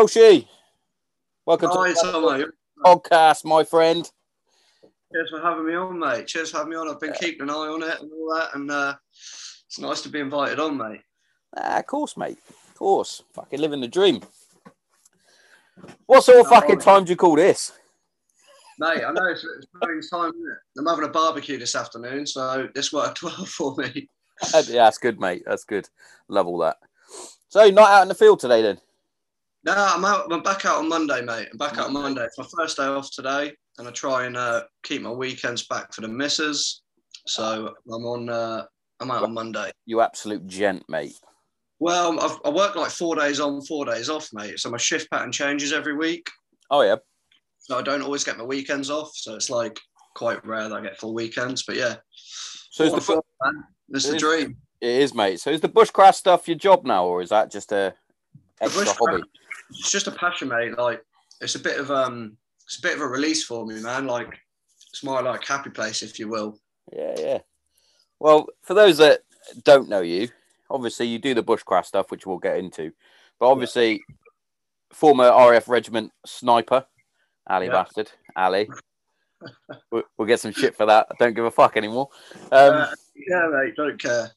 Joshi, welcome Hi, to the podcast, my friend. Cheers for having me on, mate. Cheers for having me on. I've been keeping an eye on it and all that, and uh, it's nice to be invited on, mate. Ah, of course, mate. Of course. Fucking living the dream. What sort of Oh, fucking time do you call this? Mate, I know it's, it's morning time, isn't it? I'm having a barbecue this afternoon, so this worked well for me. yeah, that's good, mate. That's good. Love all that. So, not out in the field today, then? No, I'm out. I'm back out on Monday, mate. I'm back out on Monday. It's my first day off today, and I try and uh, keep my weekends back for the missus. So I'm on. Uh, I'm out on Monday. You absolute gent, mate. Well, I've, I work like four days on, four days off, mate. So my shift pattern changes every week. Oh, yeah. So I don't always get my weekends off. So it's like quite rare that I get full weekends. But yeah, So, is What the, a bu- fun, man. It's the It is. dream. it is, mate. So, is the bushcraft stuff your job now, or is that just a extra bushcraft- hobby? It's just a passion, mate. Like it's a bit of um, it's a bit of a release for me, man. Like it's my like happy place, if you will. Yeah, yeah. Well, for those that don't know you, obviously you do the bushcraft stuff, which we'll get into. But obviously, former RAF regiment sniper, Ali Yeah. bastard, Ali. we'll, we'll get some shit for that. I don't give a fuck anymore. Um, Uh, yeah, mate. Don't care.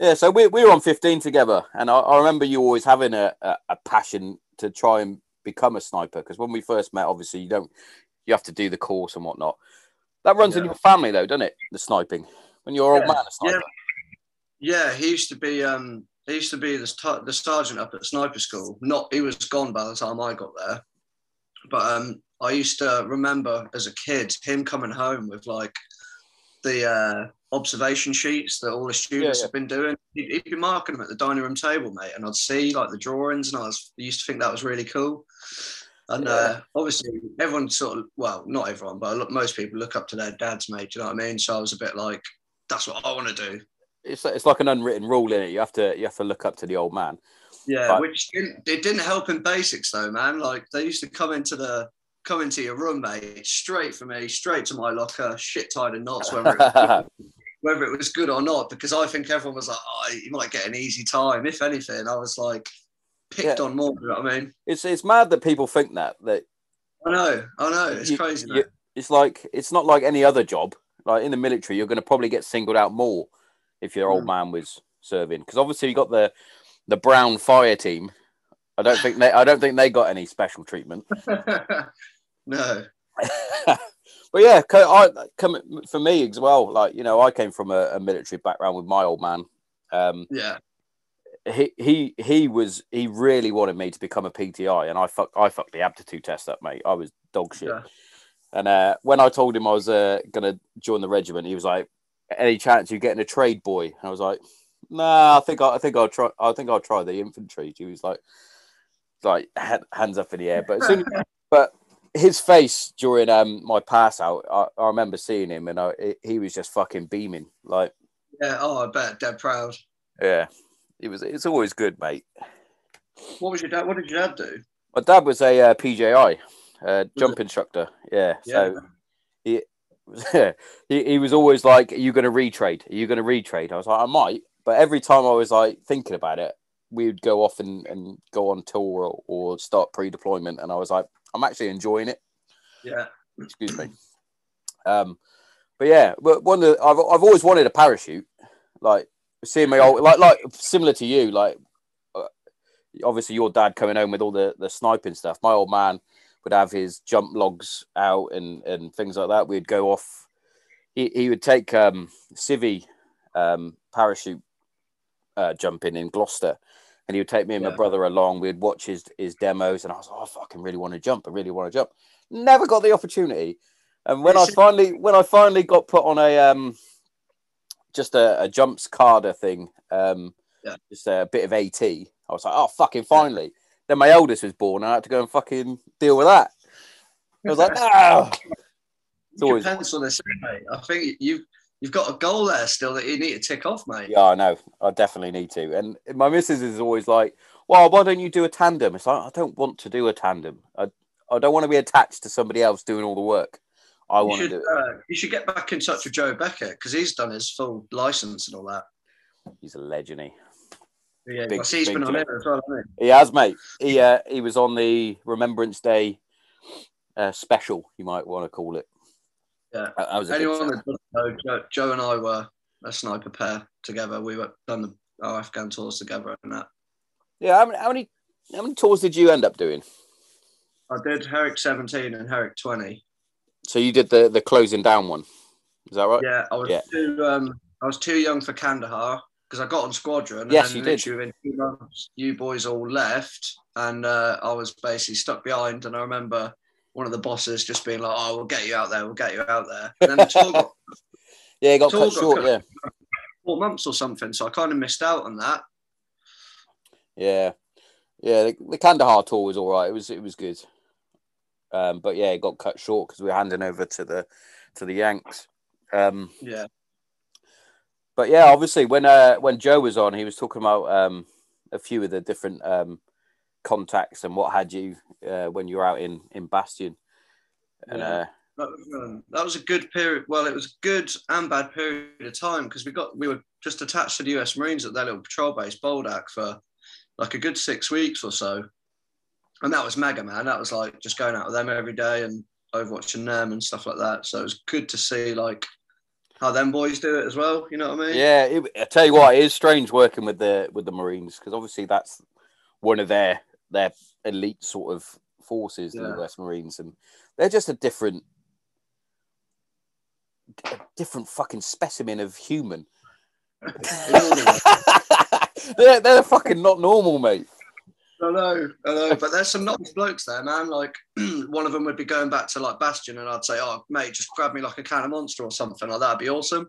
Yeah, so we, we were on 15 together, and I, I remember you always having a, a, a passion to try and become a sniper. Because when we first met, obviously you don't, you have to do the course and whatnot. That runs in your family, though, doesn't it? The sniping. When you're old Yeah. man, a sniper. Yeah, he used to be um, he used to be the the sergeant up at sniper school. Not he was gone by the time I got there, but um, I used to remember as a kid him coming home with like the uh, observation sheets that all the students Yeah, yeah. have been doing. He'd, he'd be marking them at the dining room table, mate, and I'd see like the drawings, and I was I used to think that was really cool. And uh, obviously, everyone sort of well, not everyone, but look, most people look up to their dads, mate. Do you know what I mean? So I was a bit like, that's what I want to do. it's it's like an unwritten rule in it. You have to you have to look up to the old man. Yeah, But- which didn't, it didn't help in basics though, man. Like they used to come into the come into your room, mate, straight for me, straight to my locker, shit tied in knots, whether it, was, whether it was good or not. Because I think everyone was like, oh, you might get an easy time. If anything, I was like picked Yeah. on more. You know what I mean? it's it's mad that people think that that I know, I know, it's You- crazy. you- it's like it's not like any other job. Like in the military, you're going to probably get singled out more if your old Mm. man was serving. Because obviously you got the the Brown Fire team. I don't think they I don't think they got any special treatment. no, but yeah, I come for me as well. Like you know, I came from a, a military background with my old man. Um, yeah, he he he was he really wanted me to become a PTI, and I fuck I fucked the aptitude test up, mate. I was dog shit. Yeah. And uh, when I told him I was uh, gonna join the regiment, he was like, "Any chance you getting a trade boy?" I was like, "Nah, I think I, I think I'll try. I think I'll try the infantry." He was like, like hands up in the air. But as soon, but his face during um my pass out, I, I remember seeing him, and I, he was just fucking beaming. Like, yeah. Oh, I bet, dead proud. yeah, it was. It's always good, mate. What was your dad? What did your dad do? My dad was a uh, PJI, uh, jump instructor. Yeah, so he, he he was always like, "Are you going to retrade? Are you going to retrade?" I was like, "I might," but every time I was like thinking about it, we would go off and, and go on tour or, or start pre-deployment, and I was like, "I'm actually enjoying it." yeah, Excuse me. Um, but yeah, but one of the, I've I've always wanted a parachute, like seeing my old like like similar to you, like uh, obviously your dad coming home with all the the sniping stuff. My old man would have his jump logs out and and things like that. We'd go off. He he would take um civvy um parachute uh, jumping in Gloucester. And he would take me and my brother along. We'd watch his, his demos, and I was like, "Oh, I fucking really want to jump. I really want to jump." Never got the opportunity. And when I It's- finally when I finally got put on a um just a, a jumps cadre thing, um Yeah. just a bit of AT, I was like, oh fucking finally. Then my eldest was born, and I had to go and fucking deal with that. I was like, no. It's You always pencil this in, mate. I think you've you've got a goal there still that you need to tick off, mate. Yeah, I know. I definitely need to. And my missus is always like, well, why don't you do a tandem? It's like, I don't want to do a tandem. I, I don't want to be attached to somebody else doing all the work. I You want to should, do it. uh, you should get back in touch with Joe Becker because he's done his full license and all that. He's a legend. He. Yeah, Big- I see he's been on it as well, hasn't He has, mate. He uh, he was on the Remembrance Day uh, special, you might want to call it. Yeah. that, that was he? a good Anyone that doesn't know, Joe, Joe and I were a sniper pair together. We were done the, our Afghan tours together and that. Yeah, how many, how many how many tours did you end up doing? I did Herrick 17 and Herrick 20. So you did the the closing down one. Is that right? Yeah, I was Yeah. too um, I was too young for Kandahar because I got on squadron. And Yes, you did. Within two months, you boys all left, and uh, I was basically stuck behind. And I remember one of the bosses just being like, "Oh, we'll get you out there. We'll get you out there." And then the tour got Yeah, it got cut got short. Yeah, four months or something, so I kind of missed out on that. yeah, yeah. The, the Kandahar tour was all right. It was it was good. Um, but yeah, it got cut short because we were handing over to the to the Yanks. Um, Yeah, but yeah, obviously when uh when Joe was on, he was talking about um a few of the different um contacts and what had you uh, when you were out in in Bastion. And Yeah. uh, that was, um, that was a good period. Well, it was a good and bad period of time because we got we were just attached to the U.S. Marines at their little patrol base, Boldak, for like a good six weeks or so, and that was mega, man. That was like just going out with them every day and overwatching them and stuff like that. So it was good to see like how them boys do it as well. You know what I mean? yeah, it, I tell you what, it is strange working with the with the Marines because obviously that's one of their their elite sort of forces, the US Marines, and they're just a different a different fucking specimen of human. they're they're fucking not normal, mate. I know, I know, but there's some nice blokes there, man. Like one of them would be going back to like Bastion, and I'd say, "Oh, mate, just grab me like a can of Monster or something like that. That'd be awesome."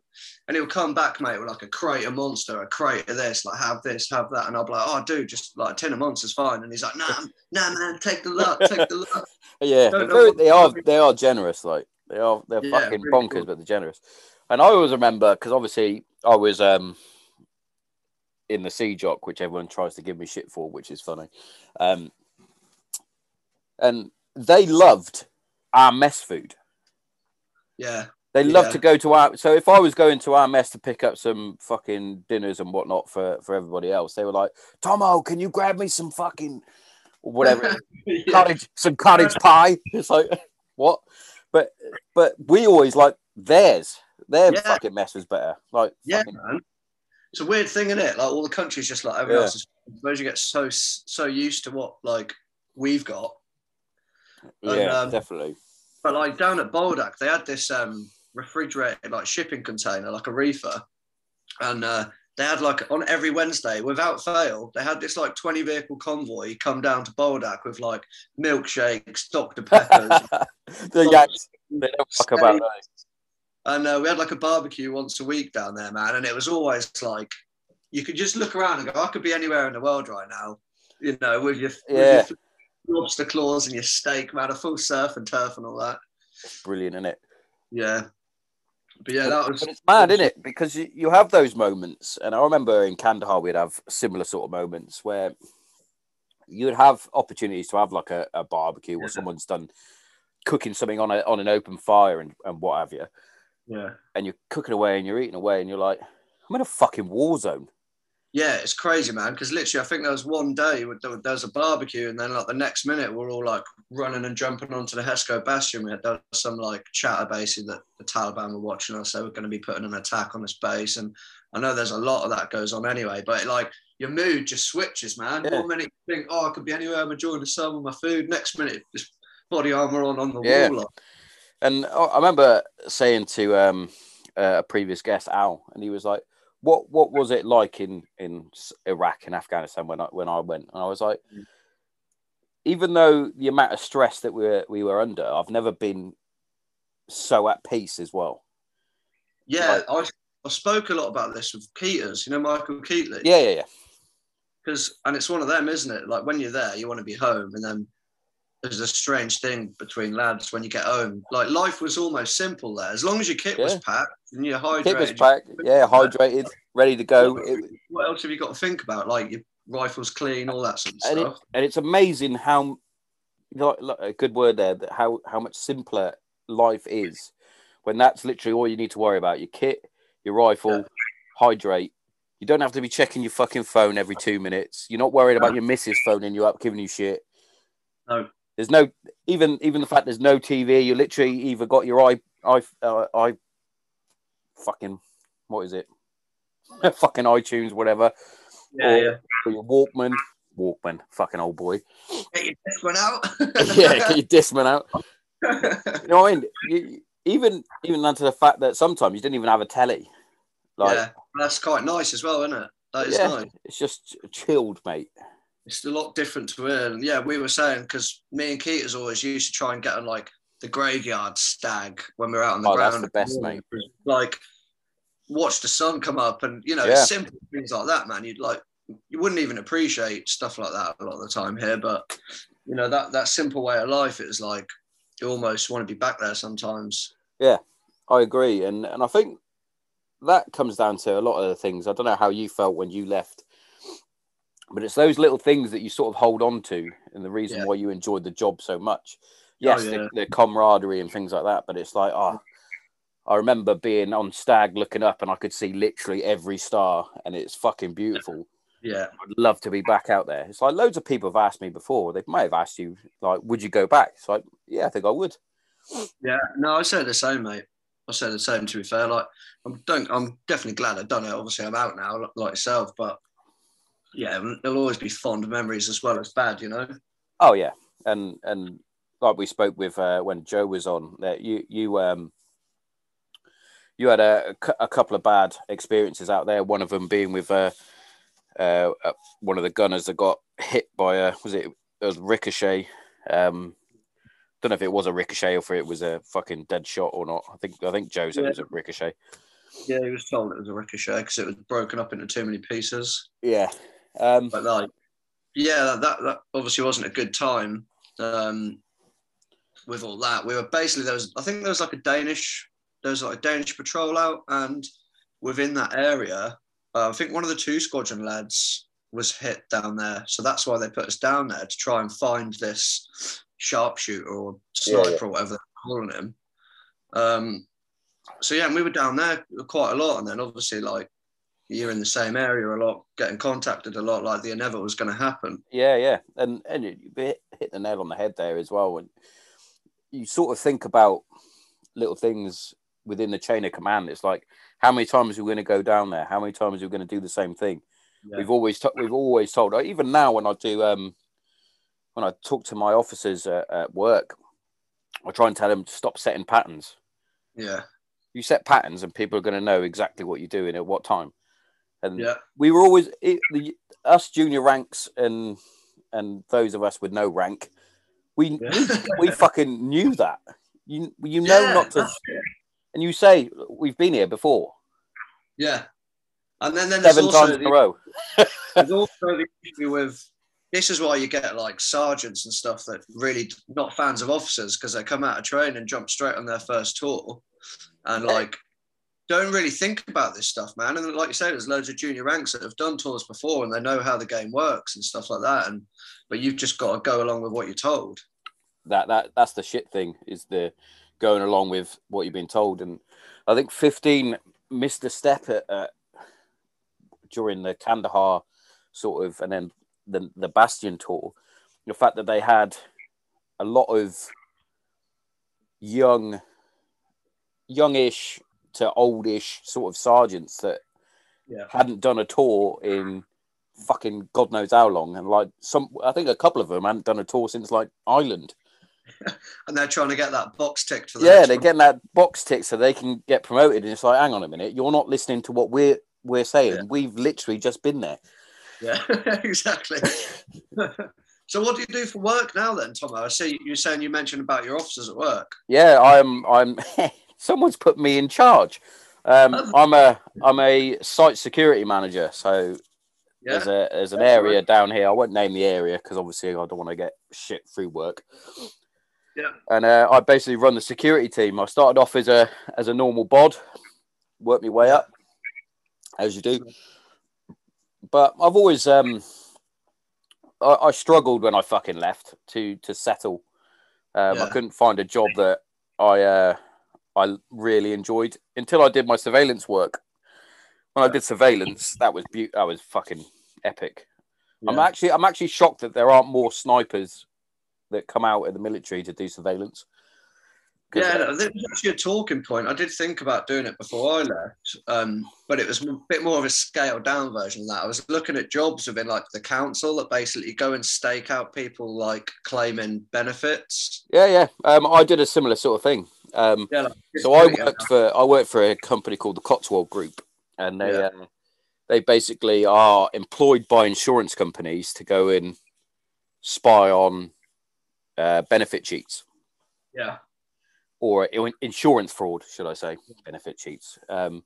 And he'll come back, mate, with like a crate of Monster, a crate of this, like have this, have that, and I'll be like, "Oh, dude, just like a tin of Monster's fine." And he's like, "Nah, nah, man, take the lot, take the lot." Yeah, very, they are they are generous. Like they are they're Yeah, fucking really bonkers, cool. but they're generous. And I always remember because obviously I was um in the sea jock, which everyone tries to give me shit for, which is funny. Um, and they loved our mess food. Yeah, They loved Yeah. to go to our. So if I was going to our mess to pick up some fucking dinners and whatnot for for everybody else, they were like, "Tomo, can you grab me some fucking whatever yeah. cottage some cottage pie. It's like what? But but we always like theirs. Their Yeah. fucking mess was better. Like Yeah, fucking- man. It's a weird thing, isn't it? Like all the countries, just like everyone Yeah. else. I suppose you get so so used to what like we've got. And, yeah, um, definitely. But like down at Boldak, they had this um refrigerated like shipping container, like a reefer, and uh, they had like on every Wednesday, without fail, they had this like twenty vehicle convoy come down to Boldak with like milkshakes, Dr Peppers, the Yanks, they don't fuck about those. And uh, we had like a barbecue once a week down there, man. And it was always like you could just look around and go, I could be anywhere in the world right now, you know, with your, Yeah. with your lobster claws and your steak, man, a full surf and turf and all that. Brilliant, isn't it? Yeah. But yeah, that was But it's mad, isn't it? Because you, you have those moments, and I remember in Kandahar we'd have similar sort of moments where you'd have opportunities to have like a, a barbecue or Yeah. someone's done cooking something on a on an open fire and, and what have you. Yeah. and you're cooking away and you're eating away and you're like, I'm in a fucking war zone. Yeah, it's crazy, man. Because literally, I think there was one day there there was a barbecue, and then like the next minute, we're all like running and jumping onto the Hesco Bastion. We had there some like chatter basically that the Taliban were watching us. They were going to be putting an attack on this base, and I know there's a lot of that goes on anyway. But like your mood just switches, man. Yeah. One minute you think, oh, I could be anywhere, I'm enjoying the sun with my food. Next minute, just body armor on on the Yeah. wall. Like, And I remember saying to um, uh, a previous guest, Al, and he was like, "What what was it like in in Iraq and Afghanistan when I when I went?" And I was like, Mm. even though the amount of stress that we were we were under, I've never been so at peace as well. yeah, I, I spoke a lot about this with Keaters. You know, Michael Keatley. Yeah, yeah, yeah. because and it's one of them, isn't it? Like when you're there, you want to be home, and then there's a strange thing between lads when you get home. Like life was almost simple there, as long as your kit was packed and you're hydrated. Kit was packed, yeah, hydrated, ready to go. What, else have you got to think about? Like your rifles clean, all that sort of and, it, stuff. and it's amazing how like, like, a good word there that how how much simpler life is when that's literally all you need to worry about your kit your rifle Yeah. hydrate You don't have to be checking your fucking phone every two minutes. You're not worried about your missus phoning you up, giving you shit. No. There's no even even the fact there's no TV. You literally either got your i i uh, i fucking what is it? fucking iTunes, whatever, Yeah, or, yeah. or your Walkman. Walkman, fucking old boy. Get your one out. yeah, get your Discman out. You know what I mean? You, even even down to the fact that sometimes you didn't even have a telly. Like, yeah, that's quite nice as well, isn't it? That is Yeah. nice. it's just chilled, mate. It's a lot different to it. And yeah, we were saying because me and Keaters always used to try and get on like the graveyard stag when we were out on the Oh, that's ground. the best, mate. Like watch the sun come up and you know Yeah. simple things like that, man. You'd like you wouldn't even appreciate stuff like that a lot of the time here, but you know that that simple way of life is like you almost want to be back there sometimes. Yeah, I agree, and and I think that comes down to a lot of the things. I don't know how you felt when you left, but it's those little things that you sort of hold on to, and the reason Yeah. why you enjoyed the job so much. Oh, yes, yeah. the, the camaraderie and things like that, but it's like, oh, I remember being on Stag looking up, and I could see literally every star, and it's fucking beautiful. Yeah, I'd love to be back out there. It's like loads of people have asked me before. They may have asked you, like, would you go back? It's like, yeah, I think I would. yeah. No, I say the same, mate. I say the same. To be fair, like I'm don't I'm definitely glad I've done it. Obviously, I'm out now, like yourself, but yeah, there'll always be fond memories as well as bad, you know. Oh yeah, and and like we spoke with uh, when Joe was on, that you you um you had a, a couple of bad experiences out there. One of them being with uh, uh, uh, one of the gunners that got hit by a was it it was ricochet. Um, don't know if it was a ricochet or if it was a fucking dead shot or not. I think I think Joe said it was a ricochet. Yeah, he was told it was a ricochet because it was broken up into too many pieces. Yeah. Um, But like, yeah, that that obviously wasn't a good time. Um, with all that, we were basically there was I think there was like a Danish there was like a Danish patrol out, and within that area, uh, I think one of the two squadron lads was hit down there, so that's why they put us down there to try and find this sharpshooter or Yeah, sniper yeah. or whatever they're calling him. Um, so yeah, and we were down there quite a lot, and then obviously like you're in the same area a lot, getting contacted a lot, like the inevitable was going to happen. Yeah, yeah, and and you hit, hit the nail on the head there as well. And you sort of think about little things within the chain of command. It's like how many times are we going to go down there? How many times are we going to do the same thing? Yeah. We've always t- we've always told. Even now, when I do um when I talk to my officers at, at work, I try and tell them to stop setting patterns. Yeah, You set patterns, and people are going to know exactly what you're doing at what time. And yeah, we were always it, the us junior ranks and and those of us with no rank. We yeah. we fucking knew that. You you know Yeah, not to, and you say we've been here before Yeah, and then then there's seven times in a row. there's also the issue with this is why you get like sergeants and stuff that really not fans of officers because they come out of training and jump straight on their first tour and like don't really think about this stuff, man. And like you say, there's loads of junior ranks that have done tours before and they know how the game works and stuff like that. And but you've just got to go along with what you're told. That that that's the shit thing is the going along with what you've been told. And I think fifteen missed a step at, at during the Kandahar sort of, and then the the Bastion tour. The fact that they had a lot of young, youngish to oldish sort of sergeants that Yeah. hadn't done a tour in fucking God knows how long, and like some, I think a couple of them hadn't done a tour since like Ireland. And they're trying to get that box ticked for the Yeah, they're one. getting that box tick so they can get promoted, and it's like, hang on a minute, you're not listening to what we're we're saying. Yeah. We've literally just been there. Yeah, exactly. so, what do you do for work now, then, Tomo? I see you're saying you mentioned about your officers at work. Yeah, I'm. I'm. Someone's put me in charge. Um, I'm a. I'm a site security manager. So Yeah, there's a there's an That's area down here. I won't name the area because obviously I don't want to get shit through work. Yeah. And uh, I basically run the security team. I started off as a as a normal bod, worked my way up, as you do. But I've always um, I, I struggled when I fucking left to to settle. Um, I couldn't find a job that I uh, I really enjoyed until I did my surveillance work. when I did surveillance, that was be- that was fucking epic. I'm actually I'm actually shocked that there aren't more snipers that come out of the military to do surveillance. Yeah, no, that was actually a talking point. I did think about doing it before I left, um, but it was a bit more of a scaled down version of that. I was looking at jobs within like the council that basically go and stake out people like claiming benefits. yeah, yeah. Um, I did a similar sort of thing. Um, Yeah, like, so I worked for I worked for a company called the Cotswold Group, and they Yeah. uh, they basically are employed by insurance companies to go and spy on uh, benefit cheats Yeah, or insurance fraud, should I say? Benefit cheats. Um,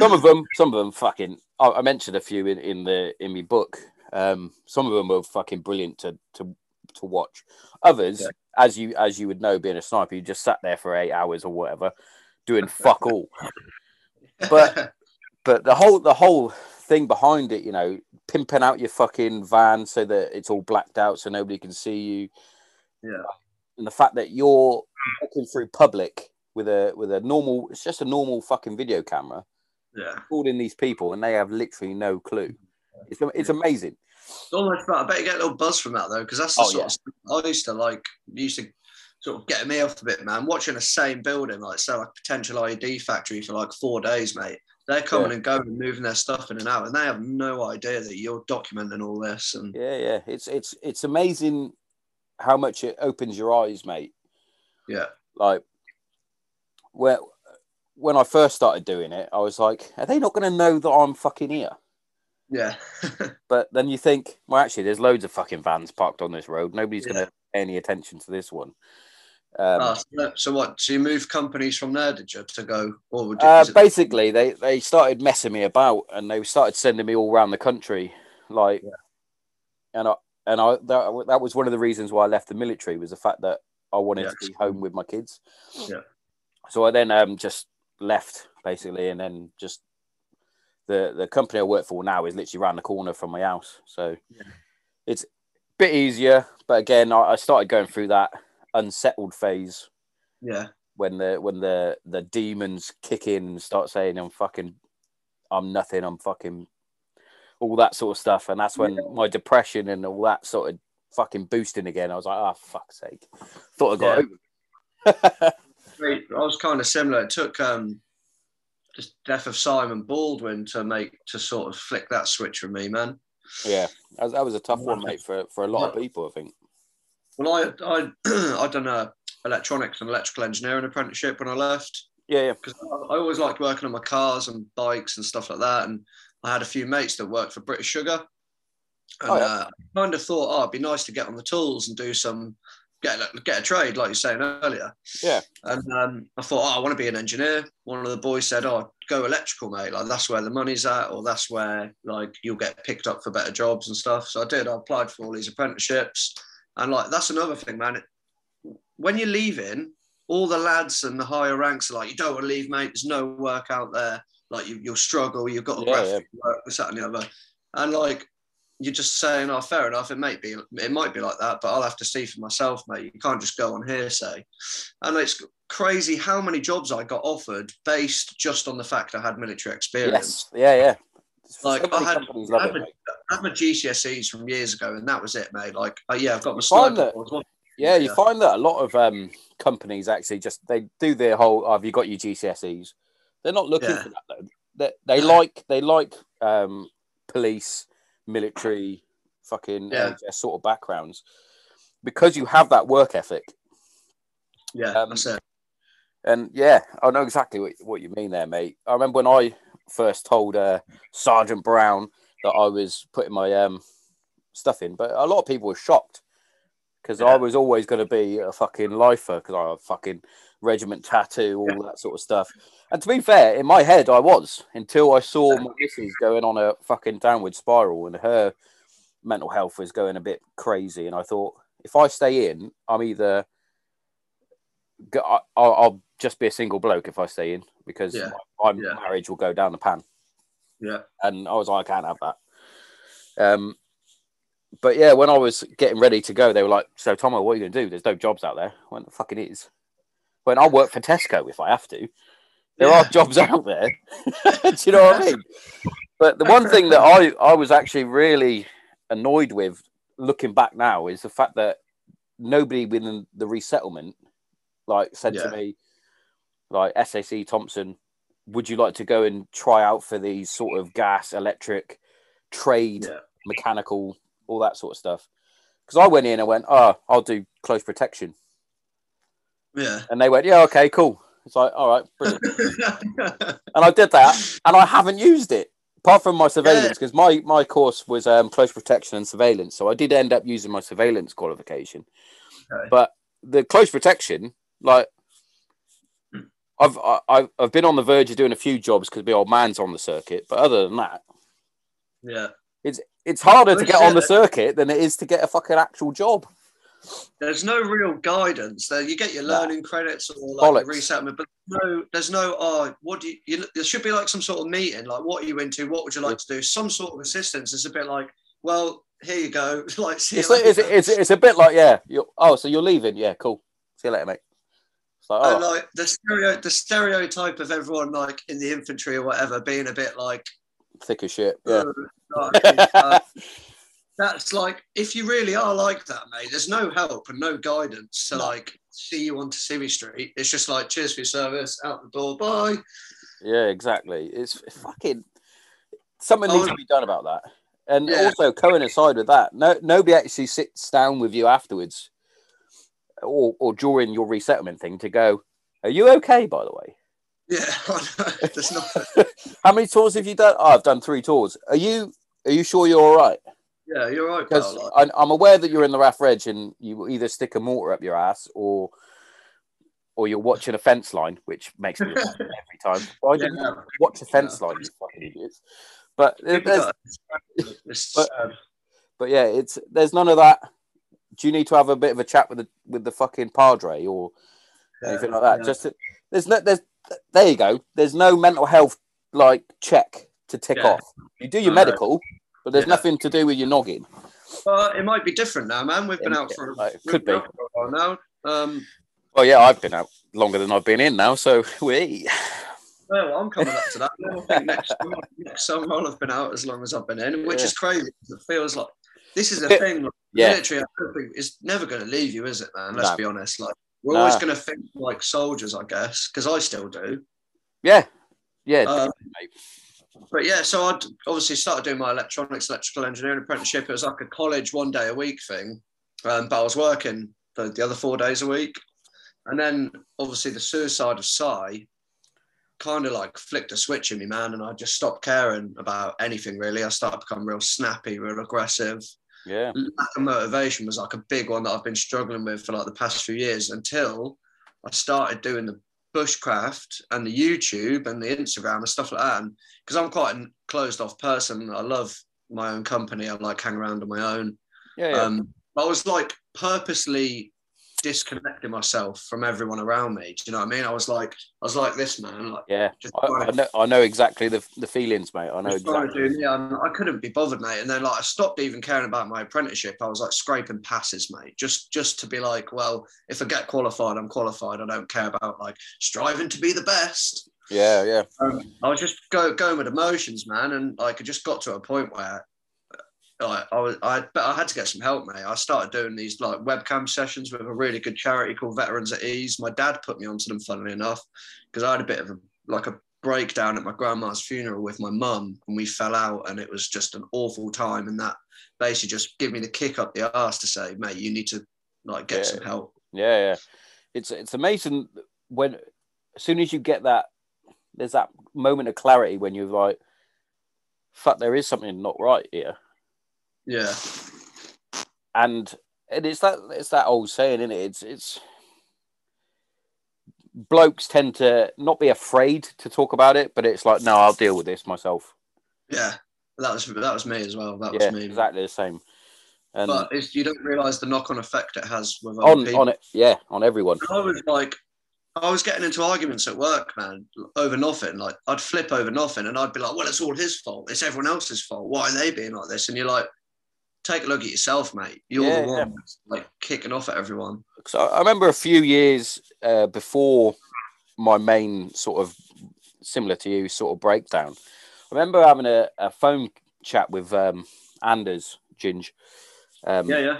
some of them, some of them, fucking. I, I mentioned a few in, in the in my book. Um, some of them were fucking brilliant to to to watch. Others, Yeah. as you as you would know, being a sniper, you just sat there for eight hours or whatever, doing fuck all. But- But the whole the whole thing behind it, you know, pimping out your fucking van so that it's all blacked out so nobody can see you, yeah, and the fact that you're walking through public with a with a normal, it's just a normal fucking video camera, yeah. calling these people, and they have literally no clue. It's it's amazing. It's almost about. I bet you get a little buzz from that though, because that's the Oh, sort of stuff I used to like. Used to sort of get me off a bit, man. Watching the same building, like say, like potential IED factory for like four days, mate. They're coming and going and moving their stuff in and out, and they have no idea that you're documenting all this. And Yeah, yeah. It's it's it's amazing how much it opens your eyes, mate. yeah, Like when when I first started doing it, I was like, are they not going to know that I'm fucking here? Yeah, But then you think, well, actually, there's loads of fucking vans parked on this road. Nobody's going to pay any attention to this one. Um, Ah, so, so what? So you moved companies from there, did you, to go, or would you, uh, basically, they they started messing me about, and they started sending me all around the country, like, Yeah. and I and I that, that was one of the reasons why I left the military was the fact that I wanted Yeah. to be home with my kids. Yeah. So I then um just left basically, and then just the the company I work for now is literally around the corner from my house, so Yeah. it's a bit easier. But again, I, I started going through that unsettled phase yeah, when the when the the demons kick in and start saying I'm fucking I'm nothing, I'm fucking all that sort of stuff. And that's when my depression and all that sort of fucking boosting again. I was like, oh fuck's sake. Thought I got over. I was kind of similar. It took um, the death of Simon Baldwin to make to sort of flick that switch for me, man. yeah. That was, a tough one, mate, for for a lot of people, I think. Well, I I I done a electronics and electrical engineering apprenticeship when I left Yeah, yeah. because I I always liked working on my cars and bikes and stuff like that. And I had a few mates that worked for British Sugar, and Oh, yeah. uh, I kind of thought, oh, it'd be nice to get on the tools and do some get a- get a trade, like you were saying earlier. Yeah. And um, I thought, oh, I want to be an engineer. One of the boys said, oh, go electrical, mate. Like that's where the money's at, or that's where like you'll get picked up for better jobs and stuff. So I did. I applied for all these apprenticeships, and like that's another thing, man. When you're leaving, all the lads and the higher ranks are like, you don't want to leave, mate. There's no work out there. Like you, you'll struggle. You've got to Yeah, graphic work, this, that, and the other. And like you're just saying, oh, fair enough. It might be, it might be like that, but I'll have to see for myself, mate. You can't just go on hearsay. And it's crazy how many jobs I got offered based just on the fact I had military experience. Yes. Yeah, yeah. Like, so I had- I it, had- mate. I had my GCSEs from years ago, and that was it, mate. Like, uh, yeah, I've got my sniper. Yeah, you Yeah. find that a lot of um, companies actually just they do their whole. Oh, have you got your GCSEs? They're not looking Yeah. for that though. They, they like they like um, police, military, fucking Yeah. NHS sort of backgrounds because you have that work ethic. Yeah, Um, that's it. And yeah, I know exactly what, what you mean there, mate. I remember when I first told uh, Sergeant Brown that I was putting my um, stuff in, but a lot of people were shocked because Yeah. I was always going to be a fucking lifer because I have a fucking regiment tattoo, all that sort of stuff. And to be fair, in my head, I was until I saw my missus going on a fucking downward spiral and her mental health was going a bit crazy. And I thought, if I stay in, I'm either I'll, I'll just be a single bloke if I stay in because Yeah. my, my Yeah. marriage will go down the pan. Yeah, And I was like, I can't have that. Um, but yeah, when I was getting ready to go, they were like, "So, Tomo, what are you going to do? There's no jobs out there." When went, "The fuck it is." When I'll work for Tesco if I have to. There Yeah. are jobs out there. Do you know what I mean? But the one thing that I, I was actually really annoyed with looking back now is the fact that nobody within the resettlement like said Yeah. to me, like SAC Thompson, would you like to go and try out for these sort of gas, electric, trade, Yeah. mechanical, all that sort of stuff? Because I went in and went, oh, I'll do close protection. Yeah. And they went, yeah, okay, cool. It's like, all right, brilliant. and I did that, and I haven't used it apart from my surveillance because my my course was um, close protection and surveillance. So I did end up using my surveillance qualification, Okay. but the close protection, like. I've I- I've I've been on the verge of doing a few jobs because my old man's on the circuit, but other than that, yeah. it's harder to get on the circuit than it is to get a fucking actual job. There's no real guidance there. You get your learning credits or like Bollocks. resettlement, but no, there's no. Oh, what do you, you? There should be like some sort of meeting. Like, what are you into? What would you like to do? Some sort of assistance. It's a bit like, well, here you go. like, see It's you like, it's, later. it's it's a bit like yeah. You're, oh, so you're leaving? Yeah, cool. See you later, mate. It's like, And oh, like the stereo, the stereotype of everyone like in the infantry or whatever being a bit like, thick as shit. Yeah. "Oh, like, uh, that's like if you really are like that, mate. There's no help and no guidance to No. like see you on Civvy Street. It's just like cheers for your service, out the door, bye. Yeah, exactly. It's fucking something Oh, needs to be done about that. And Yeah. also coincide with that, no nobody actually sits down with you afterwards or or during your resettlement thing to go, Are you okay by the way? Yeah. There's not. How many tours have you done? Oh, I've done three tours. Are you are you sure you're all right? Yeah, you're right, Because. Like, I'm aware that you're in the RAF Reg and you either stick a mortar up your ass or or you're watching a fence line, which makes me every time. Why didn't Yeah. you watch a fence line, you fucking idiots? But there's, but- but yeah, it's there's none of that. Do you need to have a bit of a chat with the with the fucking padre or anything like that? yeah. Just to, there's no there's there you go. There's no mental health like check to tick Yeah. off. You do your medical, but there's Yeah. nothing to do with your noggin. But it might be different now, man. We've been Yeah, out for like, it could be. for a while now. Um, Well, yeah, I've been out longer than I've been in now, so we. well, I'm coming up to that. I think next, next summer I'll have been out as long as I've been in, which Yeah. is crazy. It feels like this is a thing. Like, Yeah. Military, I don't think is never going to leave you, is it, man? Let's No. be honest. Like we're No. always going to think like soldiers, I guess, because I still do. Yeah, yeah, Um. But yeah, so I'd obviously started doing my electronics, electrical engineering apprenticeship. It was like a college one day a week thing, um, but I was working the, the other four days a week. And then obviously the suicide of Si kind of like flicked a switch in me, man. And I just stopped caring about anything really. I started to become real snappy, real aggressive. Yeah, Lack of motivation was like a big one that I've been struggling with for like the past few years until I started doing the bushcraft and the YouTube and the Instagram and stuff like that. Because I'm quite a closed off person, I love my own company. I like hang around on my own. yeah, yeah. Um, I was like purposely disconnecting myself from everyone around me. Do you know what I mean? I was like, I was like this man, like yeah. I, I know, I know exactly the, the feelings, mate. I know exactly. do, yeah, and I couldn't be bothered, mate. And then like I stopped even caring about my apprenticeship. I was like scraping passes, mate, just just to be like, well, if I get qualified, I'm qualified. I don't care about like striving to be the best. Yeah, yeah, Um, I was just go, going with emotions, man, and like I just got to a point where like I was, I, but I had to get some help, mate. I started doing these like webcam sessions with a really good charity called Veterans at Ease. My dad put me onto them, funnily enough, because I had a bit of a like a breakdown at my grandma's funeral with my mum, and we fell out, and it was just an awful time. And that basically just gave me the kick up the arse to say, mate, you need to like get Yeah. some help. yeah, yeah. It's it's amazing when as soon as you get that, there's that moment of clarity when you're like, "Fuck, there is something not right here." Yeah, and and it's that it's that old saying, isn't it? It's it's blokes tend to not be afraid to talk about it, but it's like, no, I'll deal with this myself. yeah. That was that was me as well. That was me. exactly the same. And But it's, you don't realise the knock-on effect it has with other on people. on it, yeah, on everyone. I was like, I was getting into arguments at work, man, over nothing. Like, I'd flip over nothing and I'd be like, well, it's all his fault. It's everyone else's fault. Why are they being like this? And you're like, take a look at yourself, mate. You're Yeah, the one that's, like kicking off at everyone. So I remember a few years uh, before my main sort of similar to you sort of breakdown. I remember having a, a phone chat with um, Anders Ginge. Um, Yeah, yeah.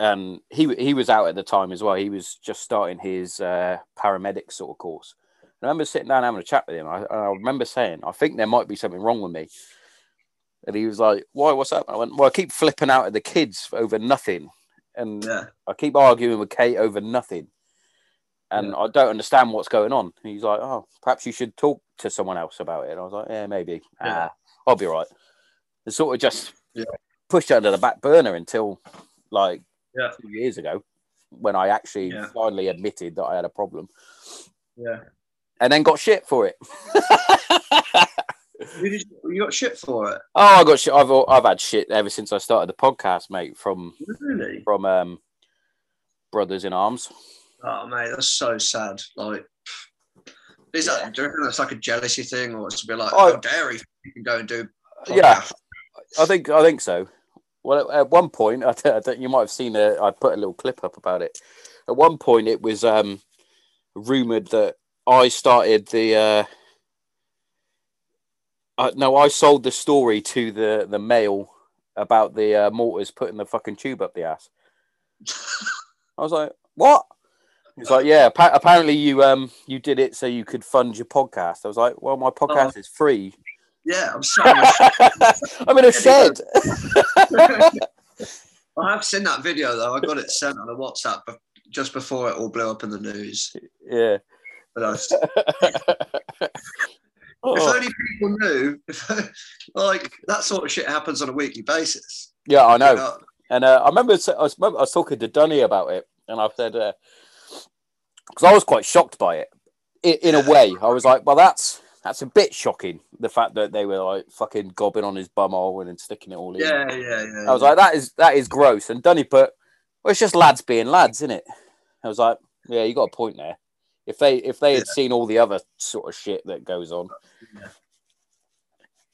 and he he was out at the time as well. He was just starting his uh, paramedic sort of course. I remember sitting down having a chat with him. I, I remember saying, "I think there might be something wrong with me." And he was like, "Why? What's up?" I went, "Well, I keep flipping out at the kids over nothing, and Yeah. I keep arguing with Kate over nothing, and Yeah. I don't understand what's going on." And he's like, "Oh, perhaps you should talk to someone else about it." And I was like, "Yeah, maybe. Yeah. Ah, I'll be right." And sort of just pushed under the back burner until like two years ago when I actually finally admitted that I had a problem Yeah. and then got shit for it. You, you got shit for it. oh, I got shit. I've I've had shit ever since I started the podcast, mate. From Really? from um, Brothers in Arms. Oh, mate, that's so sad. Like, is that, do you reckon that's like a jealousy thing, or it's a bit like, Oh. how dare he can go and do Yeah. I think I think so. Well, at, at one point, I, don't- I don't- you might have seen a. I put a little clip up about it. At one point, it was um, rumored that I started the. Uh, uh, no, I sold the story to the the Mail about the uh, mortars putting the fucking tube up the ass. I was like, "What?" He's like, "Yeah, appa- apparently you um you did it so you could fund your podcast." I was like, "Well, my podcast is free. Yeah, I'm sorry. I'm in a shed." I have seen that video though. I got it sent on a WhatsApp just before it all blew up in the news. yeah. But I was, if Oh. only people knew, if, like that sort of shit happens on a weekly basis. Yeah, I know. You know? And uh, I remember I was, I was talking to Dunny about it, and I said, because I was quite shocked by it. In, in a way, I was like, well, that's that's a bit shocking. The fact that they were like fucking gobbing on his bumhole and then sticking it all in. Yeah, yeah, yeah. I was like, that is that is gross. And Dunny put, well, it's just lads being lads, isn't it? I was like, yeah, you got a point there. If they if they had Yeah. seen all the other sort of shit that goes on, Yeah.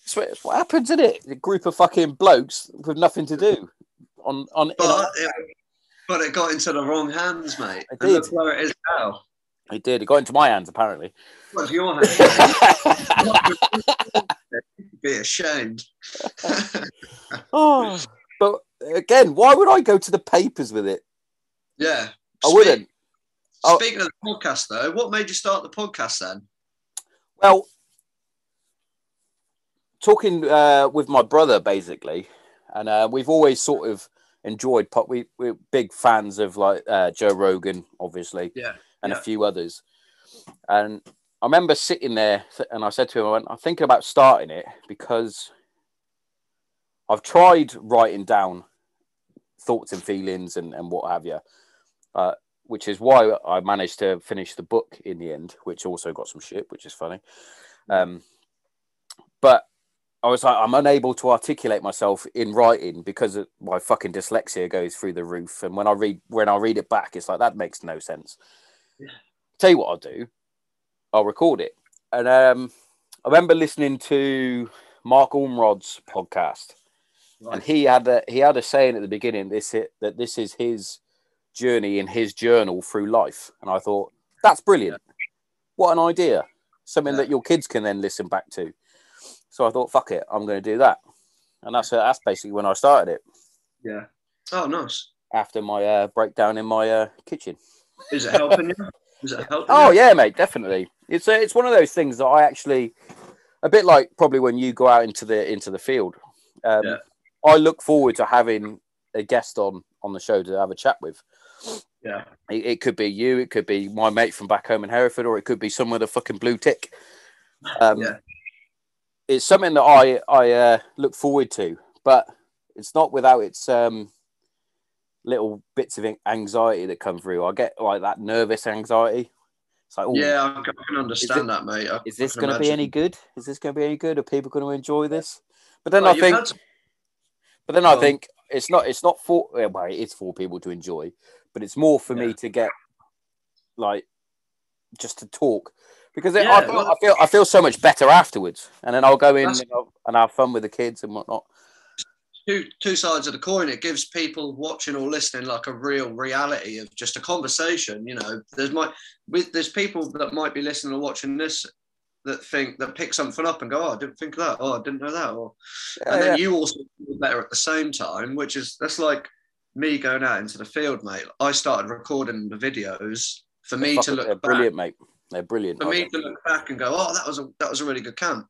it's what, it's what happens, isn't it? A group of fucking blokes with nothing to do on on. in but, it, but it got into the wrong hands, mate. It And look did. where it is now. It did. It got into my hands, apparently. What's your hands? Be ashamed. oh, but again, why would I go to the papers with it? yeah. I wouldn't. Oh. Speaking of the podcast, though, what made you start the podcast then? Well, talking uh, with my brother, basically, and uh, we've always sort of enjoyed. Pop. We we're big fans of like uh, Joe Rogan, obviously, Yeah. and a few others. And I remember sitting there, and I said to him, "I went, I'm thinking about starting it because I've tried writing down thoughts and feelings and, and what have you, uh, which is why I managed to finish the book in the end, which also got some shit, which is funny. Um, but I was like, I'm unable to articulate myself in writing because of my fucking dyslexia goes through the roof. And when I read when I read it back, it's like that makes no sense. Yeah. Tell you what I'll do, I'll record it. And um, I remember listening to Mark Ormrod's podcast, and he had a he had a saying at the beginning this it, that this is his journey in his journal through life, and I thought that's brilliant. What an idea! Something that your kids can then listen back to. So I thought, fuck it, I'm going to do that, and that's that's basically when I started it Yeah. Oh, nice. after my uh, breakdown in my uh, kitchen. Is it helping you? Is it helping? Oh you? yeah, mate, definitely. It's a, it's one of those things that I actually, a bit like probably when you go out into the into the field. Um, Yeah. I look forward to having a guest on on the show to have a chat with. Yeah. It, it could be you, it could be my mate from back home in Hereford, or it could be someone with a fucking blue tick. Um, Yeah. It's something that I I uh, look forward to, but it's not without its um, little bits of anxiety that come through. I get like that nervous anxiety. It's like, oh, Yeah, I can, understand that, mate. I, is this going to be any good? Is this going to be any good? Are people going to enjoy this? But then I think, had but then I think it's not. It's not for. Well, it is for people to enjoy, but it's more for me to get like just to talk because Yeah, I, feel, well- I feel I feel so much better afterwards, and then I'll go in and, I'll- and have fun with the kids and whatnot. two two sides of the coin. It gives people watching or listening like a real reality of just a conversation. You know, there's might with there's people that might be listening or watching this that think that pick something up and go, oh, I didn't think of that. Oh, I didn't know that. Or Yeah, and then yeah. you also feel better at the same time, which is that's like me going out into the field, mate. I started recording the videos for me to look they're back, brilliant, mate. They're brilliant. for me to look back and go, oh, that was a that was a really good camp.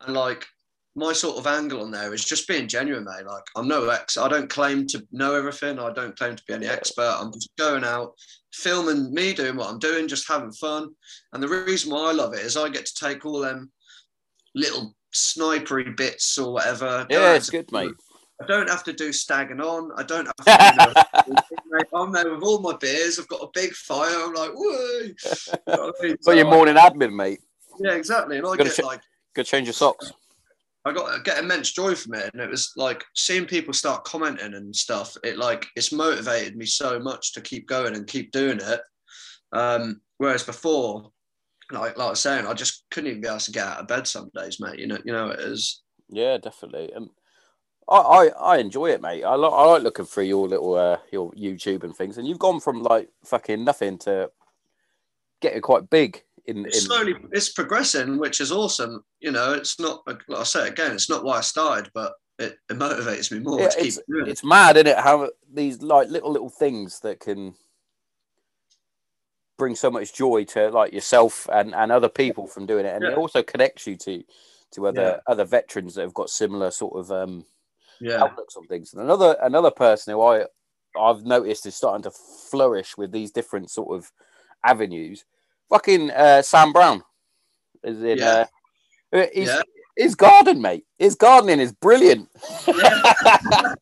And like my sort of angle on there is just being genuine, mate. Like I'm no ex, I don't claim to know everything. I don't claim to be any expert. I'm just going out, filming me doing what I'm doing, just having fun. And the reason why I love it is I get to take all them little snipery bits or whatever. Yeah, it's good, mate. I don't have to do stagging on. I don't have to. You know, I'm there with all my beers. I've got a big fire. I'm like, whoa. You know I mean? But So your I- morning admin, mate. yeah, exactly. And I get check- like Go change your socks. I got I get immense joy from it, and it was like seeing people start commenting and stuff. It like it's motivated me so much to keep going and keep doing it. Um, whereas before, like like I was saying, I just couldn't even be able to get out of bed some days, mate. You know, you know it is. Yeah, definitely. I, I, I enjoy it, mate. I, li- I like looking through your little uh, your YouTube and things. And you've gone from like fucking nothing to getting quite big in, in It's slowly, it's progressing, which is awesome. You know, it's not like I say again, it's not why I started, but it, it motivates me more Yeah, to keep doing it's mad, isn't it? How these like little little things that can bring so much joy to like yourself and, and other people from doing it, and it also connects you to to other Yeah. other veterans that have got similar sort of um, Yeah, outlooks on things. And another another person who I I've noticed is starting to flourish with these different sort of avenues. Fucking uh, Sam Brown is in. Yeah. Uh, he's, Yeah. His garden, mate. His gardening is brilliant. oh,